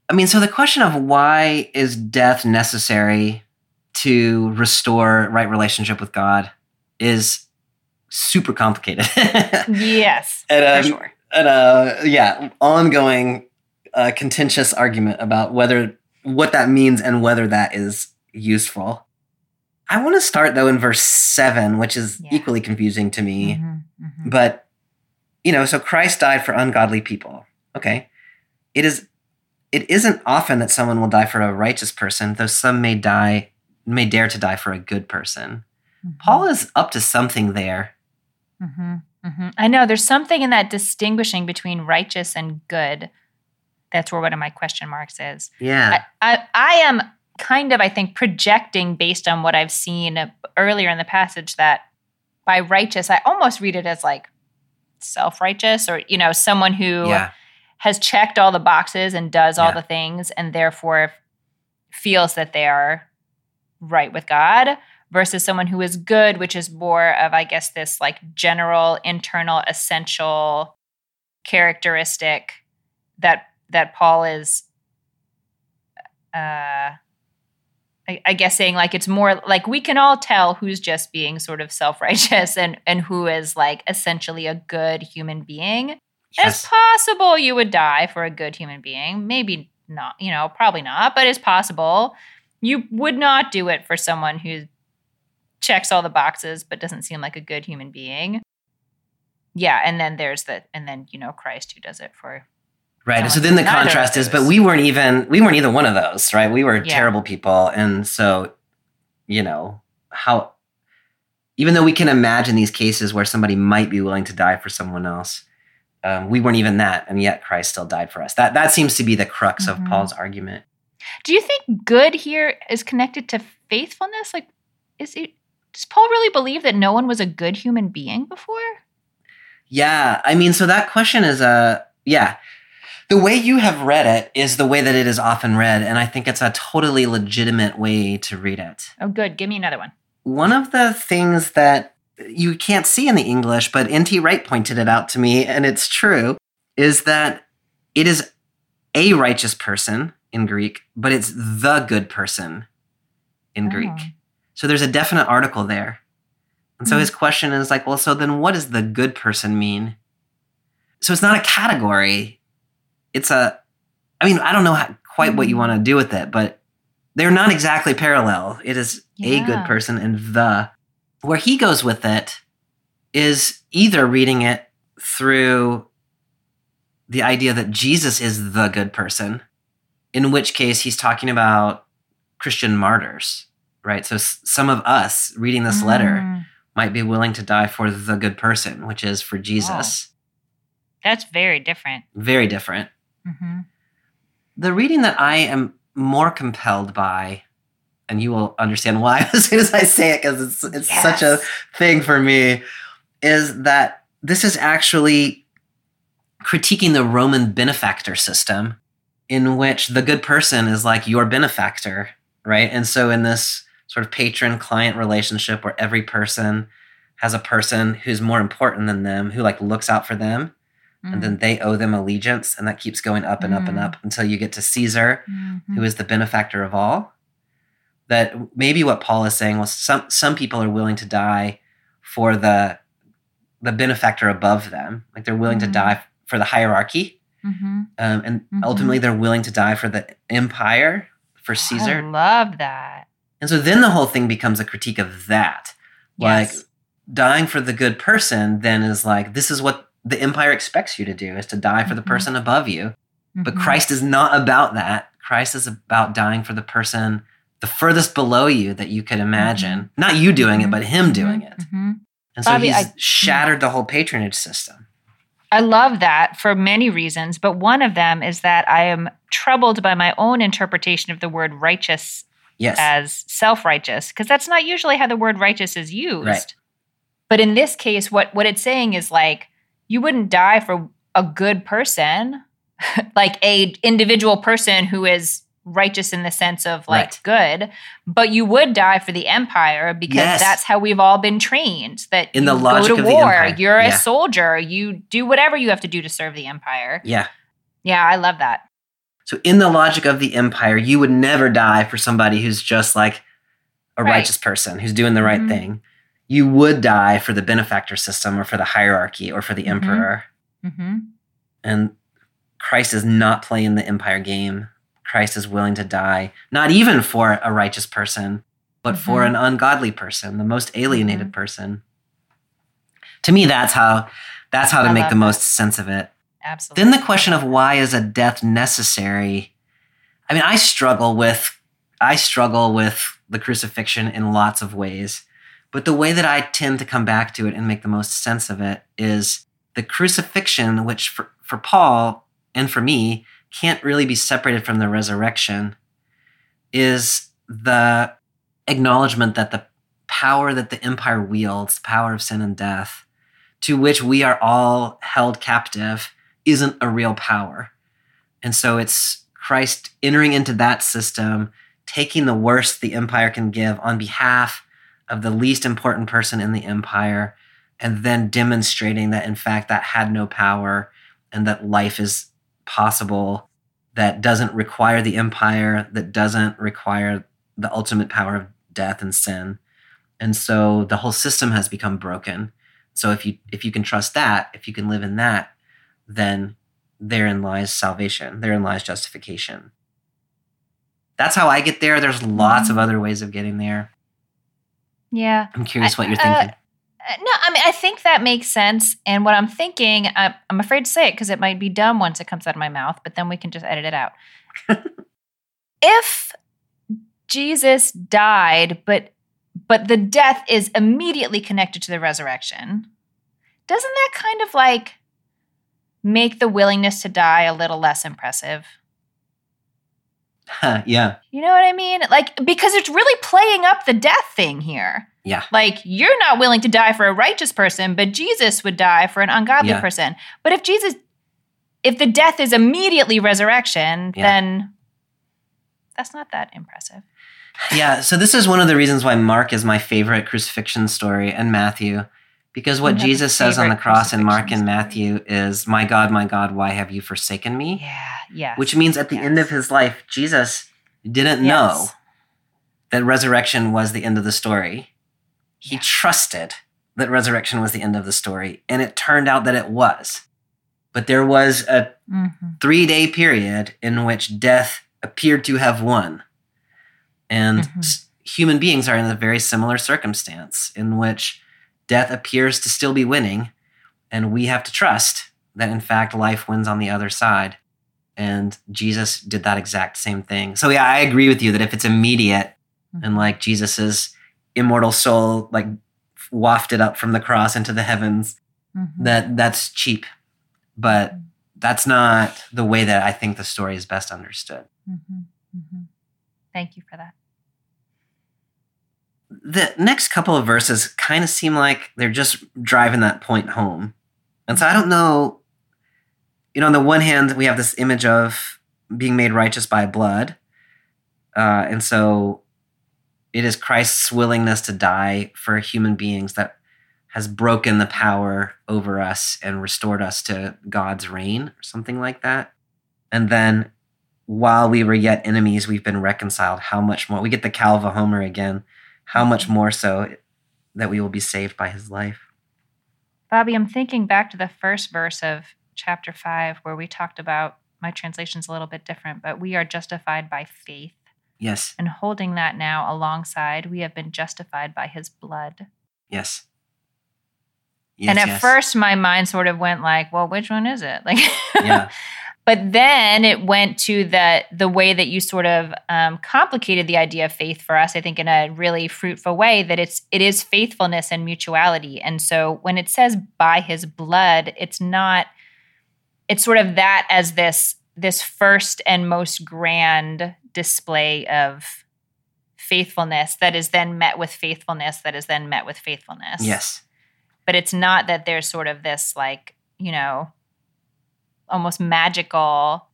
B: I mean, so the question of why is death necessary to restore right relationship with God is super complicated.
C: yes
B: And, um,
C: for sure
B: and uh, yeah, ongoing uh, contentious argument about whether what that means and whether that is useful. I want to start though in verse seven, which is
C: Yeah.
B: equally confusing to me.
C: Mhm, mhm.
B: But you know, so Christ died for ungodly people. Okay. It is it isn't often that someone will die for a righteous person, though some may die may dare to die for a good person. Paul is up to something there.
C: Mhm, mhm. I know there's something in that distinguishing between righteous and good. That's where one of my question marks is.
B: Yeah.
C: I, I, I am kind of, I think, projecting based on what I've seen earlier in the passage that by righteous, I almost read it as like self righteous or, you know, someone who
B: yeah.
C: Has checked all the boxes and does all
B: Yeah.
C: the things and therefore feels that they are right with God versus someone who is good, which is more of, I guess, this like general, internal, essential characteristic that that Paul is uh I, I guess saying like it's more like we can all tell who's just being sort of self-righteous and and who is like essentially a good human being it's possible you would die for a good human being. Maybe not, you know, probably not, but it's possible. You would not do it for someone who checks all the boxes but doesn't seem like a good human being. Yeah, and then there's the and then, you know, Christ who does it for
B: Right. And so then the
C: who's neither of
B: contrast is, but we weren't even we weren't either one of those, right? We were
C: Yeah.
B: terrible people. And so, you know, how even though we can imagine these cases where somebody might be willing to die for someone else, um, we weren't even that, and yet Christ still died for us. That that seems to be the crux
C: Mhm.
B: of Paul's argument.
C: Do you think good here is connected to faithfulness? Like is it does Paul really believe that no one was a good human being before?
B: Yeah, I mean, so that question is a yeah. The way you have read it is the way that it is often read, and I think it's a totally legitimate way to read it.
C: Oh good, give me another one.
B: One of the things that you can't see in the English, but N.T. Wright pointed it out to me, and it's true, is that it is a righteous person in Greek, but it's the good person in Greek.
C: Oh.
B: So there's a definite article there. And so
C: Hmm.
B: his question is like, well, so then what does the good person mean? So it's not a category. It's a, I mean, I don't know how, quite what you
C: Hmm.
B: want to do with it, but they're not exactly parallel. It is a good person and the. Where he goes with it is either reading it through the idea that Jesus is the good person, in which case he's talking about Christian martyrs, right? So s- some of us reading this letter
C: Mm,
B: might be willing to die for the good person, which is for Jesus.
C: That's very different.
B: Very different.
C: hmm
B: The reading that I am more compelled by, and you will understand why as soon as I say it, because it's it's such a thing for me, is that this is actually critiquing the Roman benefactor system, in which the good person is like your benefactor, right? And so in this sort of patron client relationship where every person has a person who's more important than them, who like looks out for them, and then they owe them allegiance, and that keeps going up and up and
C: Mm.
B: up until you get to Caesar,
C: Mhm.
B: who is the benefactor of all. That maybe what Paul is saying was some some people are willing to die for the the benefactor above them, like they're willing
C: Mhm.
B: to die for the hierarchy,
C: Mm-hmm.
B: um, and
C: Mhm.
B: ultimately they're willing to die for the empire for Caesar.
C: I love that.
B: And so then the whole thing becomes a critique of that. Like dying for the good person then is like this is what the empire expects you to do is to die for the
C: Mhm.
B: person above you. But
C: Mhm.
B: Christ is not about that. Christ is about dying for the person the furthest below you that you could imagine. Not you doing it, but him doing it.
C: Mhm.
B: And so
C: Bobby,
B: he's
C: I-
B: shattered the whole patronage system.
C: I love that for many reasons, but one of them is that I am troubled by my own interpretation of the word righteous
B: Yes.
C: as self righteous, because that's not usually how the word righteous is used.
B: Right.
C: But in this case, what, what it's saying is like, you wouldn't die for a good person, like a individual person who is righteous in the sense of like
B: Right.
C: good, but you would die for the empire because
B: Yes.
C: that's how we've all been trained. That
B: In the logic
C: go to
B: of the
C: war,
B: empire.
C: you're
B: Yeah.
C: a soldier, you do whatever you have to do to serve the empire.
B: yeah.
C: Yeah, I love that.
B: So in the logic of the empire, you would never die for somebody who's just like a
C: Right.
B: righteous person who's doing the right
C: Mhm.
B: thing. You would die for the benefactor system or for the hierarchy or for the
C: Mhm.
B: emperor.
C: hmm
B: And Christ is not playing the empire game. Christ is willing to die, not even for a righteous person, but for
C: Mhm.
B: an ungodly person, the most alienated person. To me, that's how that's how to
C: I
B: make the
C: that.
B: most sense of it.
C: Absolutely.
B: Then the question of why is a death necessary? I mean, I struggle with I struggle with the crucifixion in lots of ways. But the way that I tend to come back to it and make the most sense of it is the crucifixion, which for, for Paul and for me can't really be separated from the resurrection, is the acknowledgement that the power that the empire wields, the power of sin and death, to which we are all held captive, isn't a real power. And so it's Christ entering into that system, taking the worst the empire can give on behalf of the least important person in the empire, and then demonstrating that, in fact, that had no power and that life is possible that doesn't require the empire, that doesn't require the ultimate power of death and sin. And so the whole system has become broken. So if you if you can trust that, if you can live in that, then therein lies salvation. Therein lies justification. That's how I get there. There's lots of
C: Mhm.
B: other ways of getting there.
C: yeah.
B: I'm curious what you're
C: Uh,
B: thinking.
C: Uh, Uh, no, I mean, I think that makes sense. And what I'm thinking, I, I'm afraid to say it because it might be dumb once it comes out of my mouth, but then we can just edit it out. if Jesus died, but but the death is immediately connected to the resurrection, doesn't that kind of like make the willingness to die a little less impressive?
B: Huh, yeah.
C: You know what I mean? Like, because it's really playing up the death thing here.
B: Yeah.
C: Like, you're not willing to die for a righteous person, but Jesus would die for an ungodly
B: Yeah.
C: person. But if Jesus, if the death is immediately resurrection,
B: Yeah.
C: then that's not that impressive.
B: Yeah, so this is one of the reasons why Mark is my favorite crucifixion story and Matthew. Because what
C: You have a
B: Jesus says on the cross in Mark and Matthew is, My God, my God, why have you forsaken me?
C: Yeah, yeah.
B: Which means at the end of his life, Jesus didn't know that resurrection was the end of the story. He
C: Yeah.
B: trusted that resurrection was the end of the story, and it turned out that it was. But there was a
C: Mhm.
B: three day period in which death appeared to have won. And
C: Mhm.
B: s- human beings are in a very similar circumstance in which death appears to still be winning, and we have to trust that in fact life wins on the other side. And Jesus did that exact same thing. So yeah, I agree with you that if it's immediate and like Jesus's immortal soul like wafted up from the cross into the heavens,
C: Mhm.
B: that that's cheap. But that's not the way that I think the story is best understood.
C: Mhm. Mhm. Thank you for that.
B: The next couple of verses kind of seem like they're just driving that point home. And so I don't know, you know, on the one hand, we have this image of being made righteous by blood. Uh, and so it is Christ's willingness to die for human beings that has broken the power over us and restored us to God's reign or something like that. And then while we were yet enemies, we've been reconciled. How much more? We get the Kal vachomer again. How much more so that we will be saved by his life?
C: Bobby, I'm thinking back to the first verse of chapter 5 where we talked about my translation's a little bit different, but we are justified by faith.
B: Yes.
C: And holding that now alongside, we have been justified by his blood.
B: Yes.
C: yes and at
B: yes.
C: first, my mind sort of went like, "Well, which one is it?" Like,
B: yeah.
C: but then it went to the the way that you sort of um, complicated the idea of faith for us. I think in a really fruitful way that it's it is faithfulness and mutuality. And so when it says by His blood, it's not. It's sort of that as this this first and most grand display of faithfulness that is then met with faithfulness that is then met with faithfulness.
B: Yes.
C: But it's not that there's sort of this like, you know, almost magical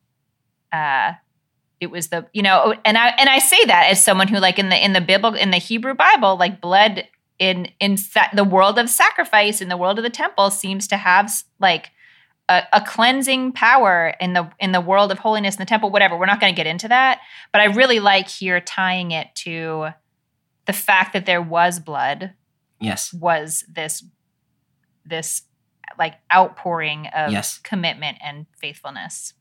C: uh it was the you know and I and I say that as someone who like in the in the biblical in the Hebrew Bible like blood in in sa- the world of sacrifice in the world of the temple seems to have like a, a, cleansing power in the in the world of holiness in the temple whatever we're not going to get into that but i really like here tying it to the fact that there was blood
B: yes
C: was this this like outpouring of
B: yes.
C: commitment and faithfulness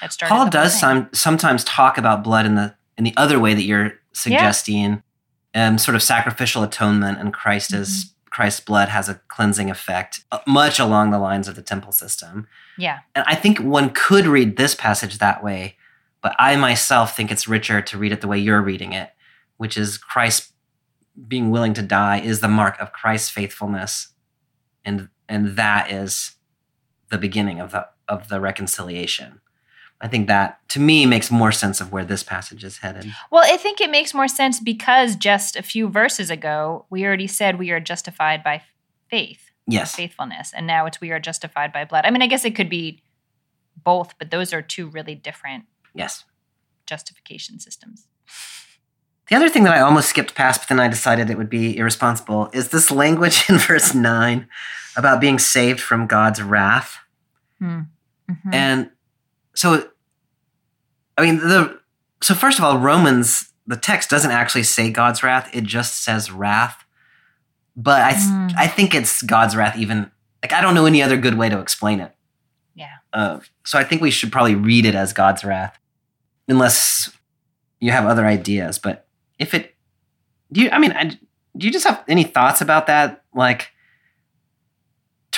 B: that started paul does some, sometimes talk about blood in the in the other way that you're suggesting yeah. um, sort of sacrificial atonement and christ mm-hmm. as Christ's blood has a cleansing effect, uh, much along the lines of the temple system.
C: Yeah.
B: And I think one could read this passage that way, but I myself think it's richer to read it the way you're reading it, which is Christ being willing to die is the mark of Christ's faithfulness. And and that is the beginning of the of the reconciliation. I think that to me makes more sense of where this passage is headed.
C: Well, I think it makes more sense because just a few verses ago, we already said we are justified by faith.
B: Yes.
C: Faithfulness. And now it's we are justified by blood. I mean, I guess it could be both, but those are two really different
B: yes
C: justification systems.
B: The other thing that I almost skipped past, but then I decided it would be irresponsible, is this language in verse 9 about being saved from God's wrath.
C: Hmm. Mm-hmm.
B: And so i mean the so first of all romans the text doesn't actually say god's wrath it just says wrath. But i mm. i think it's god's wrath even like i don't know any other good way to explain it.
C: Yeah.
B: Uh, so i think we should probably read it as god's wrath unless you have other ideas but if it do you i mean I, do you just have any thoughts about that? Like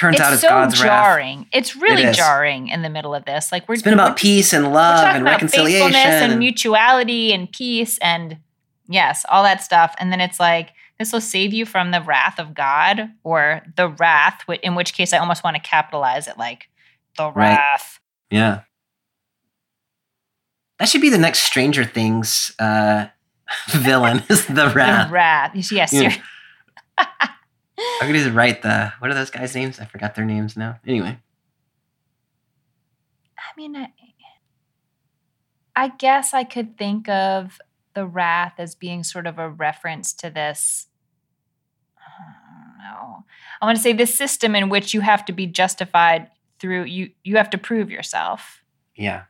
B: turns
C: it's
B: out
C: so
B: God's
C: jarring.
B: wrath.
C: It's really it jarring in the middle of this. Like we're
B: it's been about peace and love and reconciliation
C: and, and mutuality and peace and yes, all that stuff. And then it's like this will save you from the wrath of God or the wrath. In which case, I almost want to capitalize it like the wrath.
B: Right. Yeah, that should be the next Stranger Things uh, villain. is the wrath?
C: The wrath. Yes. Yeah.
B: I'm gonna just write the what are those guys' names? I forgot their names now. Anyway.
C: I mean, I, I guess I could think of the wrath as being sort of a reference to this. I I want to say this system in which you have to be justified through you. You have to prove yourself.
B: Yeah.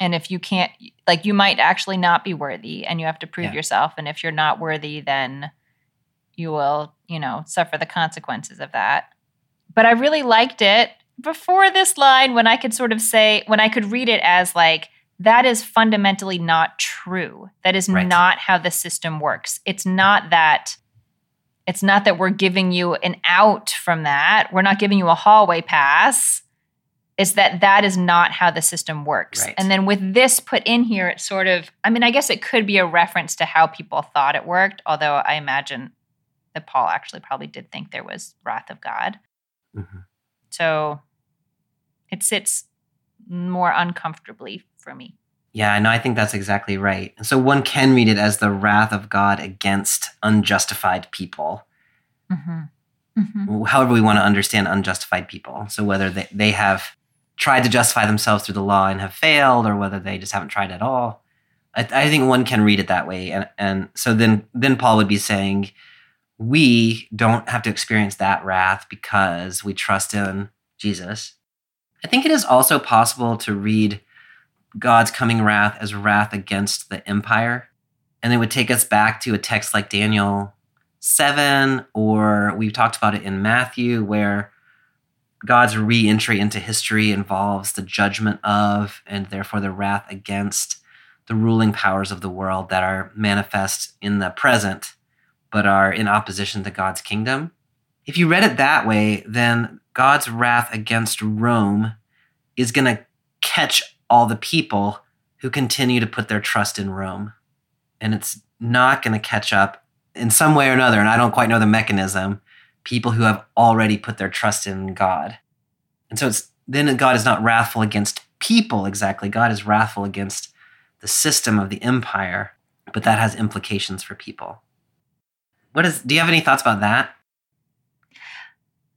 C: And if you can't, like, you might actually not be worthy, and you have to prove yeah. yourself. And if you're not worthy, then you will, you know, suffer the consequences of that. But I really liked it before this line when I could sort of say, when I could read it as like, that is fundamentally not true. That is right. not how the system works. It's not that it's not that we're giving you an out from that. We're not giving you a hallway pass. It's that that is not how the system works.
B: Right.
C: And then with this put in here, it's sort of, I mean, I guess it could be a reference to how people thought it worked, although I imagine that Paul actually probably did think there was wrath of God. Mm-hmm. So it sits more uncomfortably for me.
B: Yeah, no, I think that's exactly right. And so one can read it as the wrath of God against unjustified people. Mm-hmm. Mm-hmm. However, we want to understand unjustified people. So whether they, they have tried to justify themselves through the law and have failed, or whether they just haven't tried at all. I, I think one can read it that way. And, and so then, then Paul would be saying, we don't have to experience that wrath because we trust in Jesus. I think it is also possible to read God's coming wrath as wrath against the empire. And it would take us back to a text like Daniel 7, or we've talked about it in Matthew, where God's re entry into history involves the judgment of and therefore the wrath against the ruling powers of the world that are manifest in the present but are in opposition to God's kingdom. If you read it that way, then God's wrath against Rome is going to catch all the people who continue to put their trust in Rome. And it's not going to catch up in some way or another, and I don't quite know the mechanism, people who have already put their trust in God. And so it's then God is not wrathful against people exactly. God is wrathful against the system of the empire, but that has implications for people. What is do you have any thoughts about that?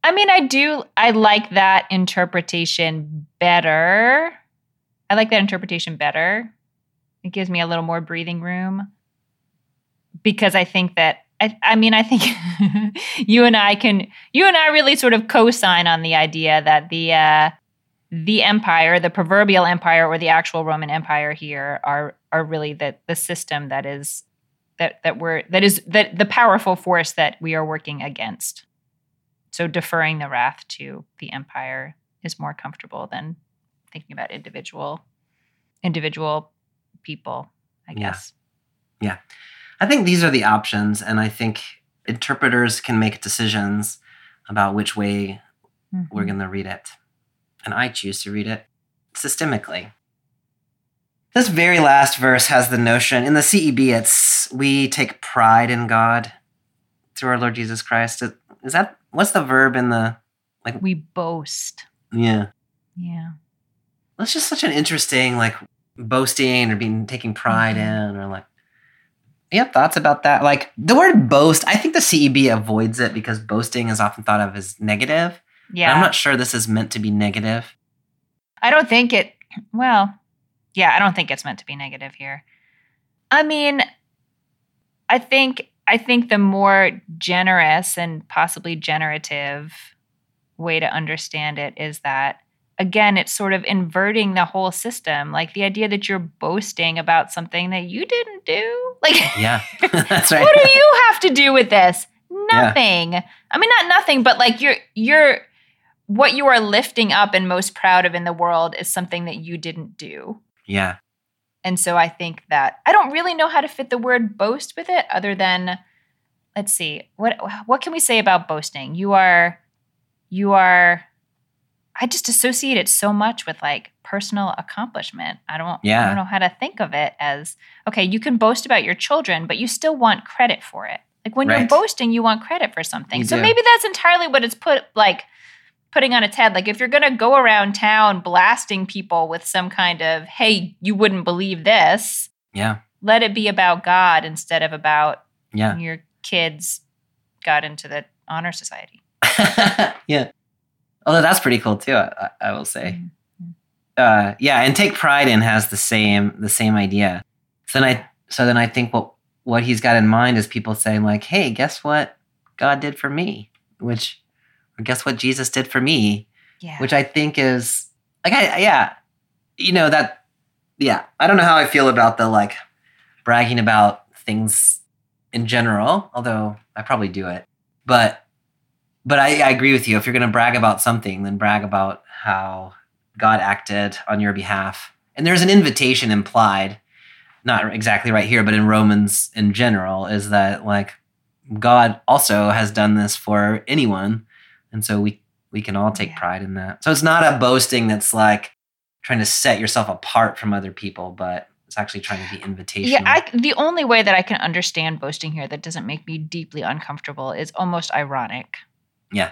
C: I mean, I do I like that interpretation better. I like that interpretation better. It gives me a little more breathing room because I think that I, I mean, I think you and I can, you and I really sort of co-sign on the idea that the uh, the empire, the proverbial empire, or the actual Roman Empire here are are really the the system that is that that we're that is that the powerful force that we are working against. So deferring the wrath to the empire is more comfortable than thinking about individual individual people. I guess.
B: Yeah. I think these are the options, and I think interpreters can make decisions about which way we're
C: Mhm.
B: going to read it. And I choose to read it systemically. This very last verse has the notion in the CEB, it's we take pride in God through our Lord Jesus Christ. Is that what's the verb in the like
C: We boast.
B: yeah?
C: Yeah.
B: That's just such an interesting like boasting or being taking pride
C: Mhm.
B: in or like you have thoughts about that? Like the word boast, I think the CEB avoids it because boasting is often thought of as negative.
C: Yeah.
B: I'm not sure this is meant to be negative.
C: I don't think it, well, yeah, I don't think it's meant to be negative here. I mean, I think I think the more generous and possibly generative way to understand it is that again, it's sort of inverting the whole system. Like the idea that you're boasting about something that you didn't do. Like
B: Yeah, that's right.
C: what do you have to do with this? Nothing. I mean, not nothing, but like you're you're what you are lifting up and most proud of in the world is something that you didn't do.
B: Yeah,
C: And so I think that I don't really know how to fit the word boast with it other than let's see. What what can we say about boasting? You are you are I just associate it so much with like personal accomplishment. I don't
B: yeah.
C: I don't know how to think of it as okay, you can boast about your children, but you still want credit for it. Like when you're boasting, you want credit for something.
B: You
C: so
B: do.
C: maybe that's entirely what it's put like putting on its head. Like if you're going to go around town blasting people with some kind of, hey, you wouldn't believe this,
B: yeah,
C: let it be about God instead of about
B: yeah,
C: your kids got into the honor society.
B: yeah. Although that's pretty cool too, I, I will say.
C: Mhm.
B: Uh, yeah, and take pride in has the same the same idea. So then I so then I think what what he's got in mind is people saying like, "Hey, guess what God did for me?" Which, guess what Jesus did for me?
C: Yeah.
B: which I think is like I yeah, you know that yeah. I don't know how I feel about the like bragging about things in general, although I probably do it. But but I, I agree with you. If you're going to brag about something, then brag about how God acted on your behalf. And there's an invitation implied, not exactly right here, but in Romans in general, is that like God also has done this for anyone, and so we we can all take
C: Yeah.
B: pride in that. So it's not a boasting that's like trying to set yourself apart from other people, but it's actually trying to be invitational.
C: yeah, I, the only way that I can understand boasting here that doesn't make me deeply uncomfortable is almost ironic.
B: Yeah.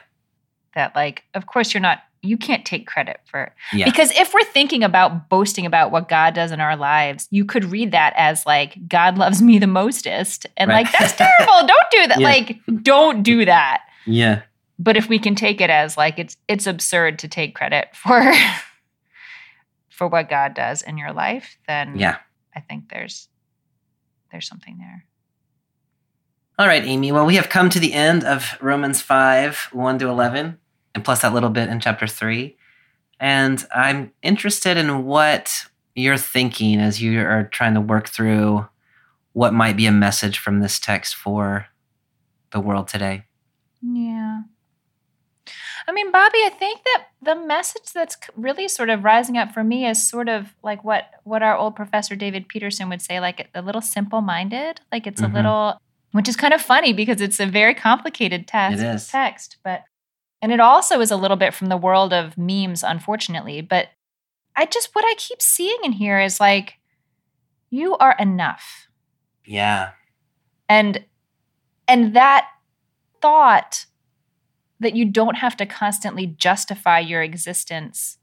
C: That, like, of course, you're not, you can't take credit for
B: yeah.
C: Because if we're thinking about boasting about what God does in our lives, you could read that as like, God loves me the mostest. And
B: Right.
C: like, that's terrible. Don't do that.
B: Yeah.
C: Like, don't do that.
B: yeah.
C: But if we can take it as like it's it's absurd to take credit for for what God does in your life, then
B: Yeah.
C: I think there's there's something there.
B: All right, Amy. Well, we have come to the end of Romans 5, 1 to 11, and plus that little bit in chapter 3. And I'm interested in what you're thinking as you are trying to work through what might be a message from this text for the world today?
C: Yeah. I mean, Bobby, I think that the message that's really sort of rising up for me is sort of like what what our old professor David Petersen would say, like a little simple-minded. Like it's
B: Mhm.
C: a little, which is kind of funny because it's a very complicated
B: is.
C: text, but and it also is a little bit from the world of memes, unfortunately. But I just what I keep seeing in here is like, you are enough
B: Yeah.
C: and and that thought that you don't have to constantly justify your existence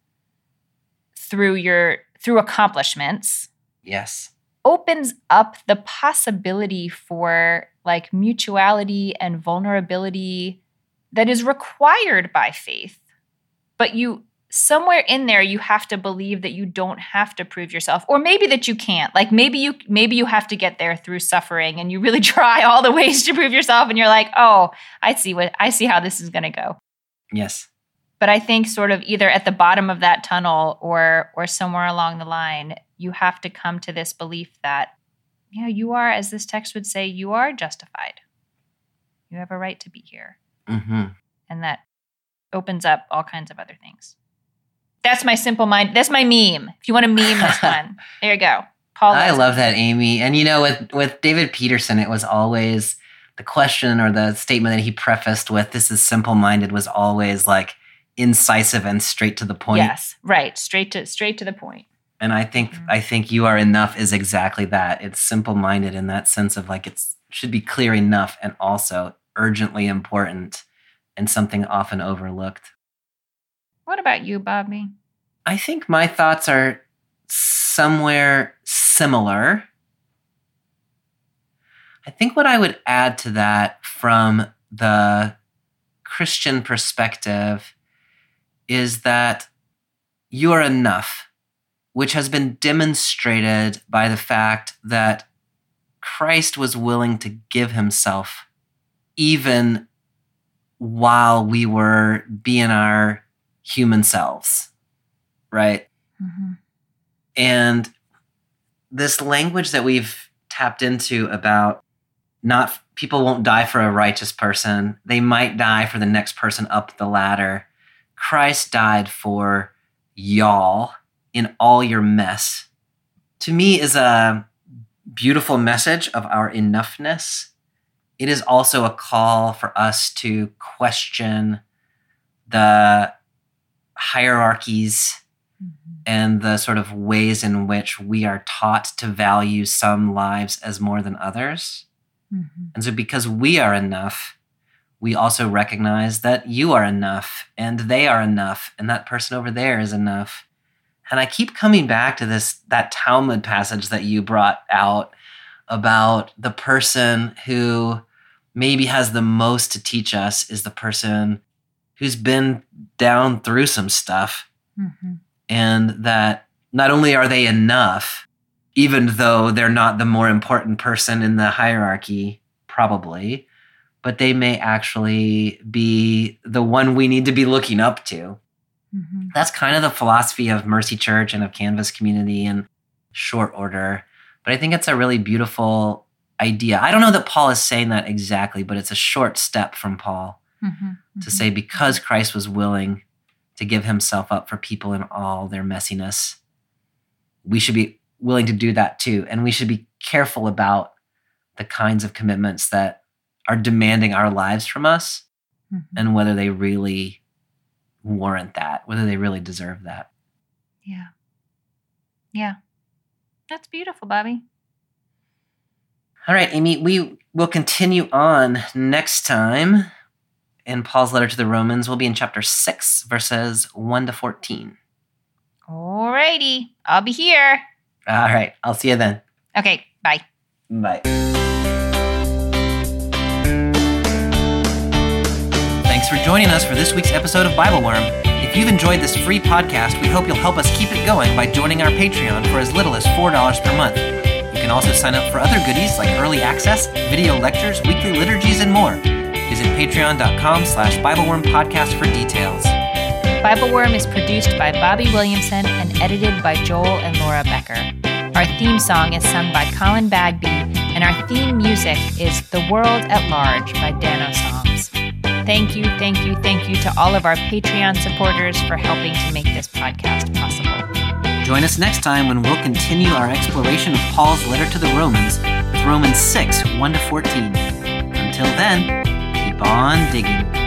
C: through your through accomplishments
B: Yes.
C: opens up the possibility for like mutuality and vulnerability that is required by faith but you somewhere in there you have to believe that you don't have to prove yourself or maybe that you can't. Like maybe you maybe you have to get there through suffering and you really try all the ways to prove yourself and you're like oh i see what i see how this is going to go.
B: Yes.
C: but i think sort of either at the bottom of that tunnel or or somewhere along the line you have to come to this belief that yeah you are as this text would say you are justified. You have a right to be here.
B: Hmm
C: and that opens up all kinds of other things that's my simple mind that's my meme if you want to meme this one there you go paul
B: I love that, Amy. And you know, with with David Petersen, it was always the question or the statement that he prefaced with "This is simple-minded" was always like incisive and straight to the point.
C: yes right straight to straight to the point.
B: And I think
C: Mhm.
B: I think you are enough is exactly that. It's simple-minded in that sense of like it's should be clear enough and also urgently important and something often overlooked.
C: What about you bobby
B: I think my thoughts are somewhere similar. I think what I would add to that from the Christian perspective is that you are enough, which has been demonstrated by the fact that Christ was willing to give himself even while we were being our human selves, right?
C: mm-hmm.
B: And this language that we've tapped into about not people won't die for a righteous person, they might die for the next person up the ladder. Christ died for y'all in all your mess. To me is a beautiful message of our enoughness. It is also a call for us to question the hierarchies and the sort of ways in which we are taught to value some lives as more than others.
C: Mm-hmm.
B: And so, because we are enough, we also recognize that you are enough and they are enough and that person over there is enough. And I keep coming back to this that Talmud passage that you brought out about the person who maybe has the most to teach us is the person who's been down through some stuff
C: Mm-hmm.
B: and that not only are they enough, even though they're not the more important person in the hierarchy, probably, but they may actually be the one we need to be looking up to.
C: Mm-hmm.
B: That's kind of the philosophy of Mercy Church and of Canvas Community in short order. But I think it's a really beautiful idea. I don't know that Paul is saying that exactly, but it's a short step from Paul
C: Mm-hmm.
B: To say because Christ was willing to give himself up for people in all their messiness, we should be willing to do that too. And we should be careful about the kinds of commitments that are demanding our lives from us
C: Mm-hmm.
B: and whether they really warrant that, whether they really deserve that.
C: Yeah. Yeah. That's beautiful, Bobby.
B: All right, Amy, we will continue on next time in Paul's letter to the Romans. We'll be in chapter 6, verses 1 to 14.
C: Alrighty. I'll be here.
B: All right, I'll see you then.
C: Okay. Bye.
B: Bye. Thanks for joining us for this week's episode of BibleWorm. If you've enjoyed this free podcast, we hope you'll help us keep it going by joining our Patreon for as little as $4 per month. You can also sign up for other goodies like early access, video lectures, weekly liturgies, and more. Visit patreon.com slash Bibleworm Podcast for details.
C: BibleWorm is produced by Bobby Williamson and edited by Joel and Laura Becker. Our theme song is sung by Colin Bagby, and our theme music is The World at Large by Dano Songs. Thank you, thank you, thank you to all of our Patreon supporters for helping to make this podcast possible.
B: Join us next time when we'll continue our exploration of Paul's letter to the Romans with Romans 6 1 to 14. Until then, keep on digging.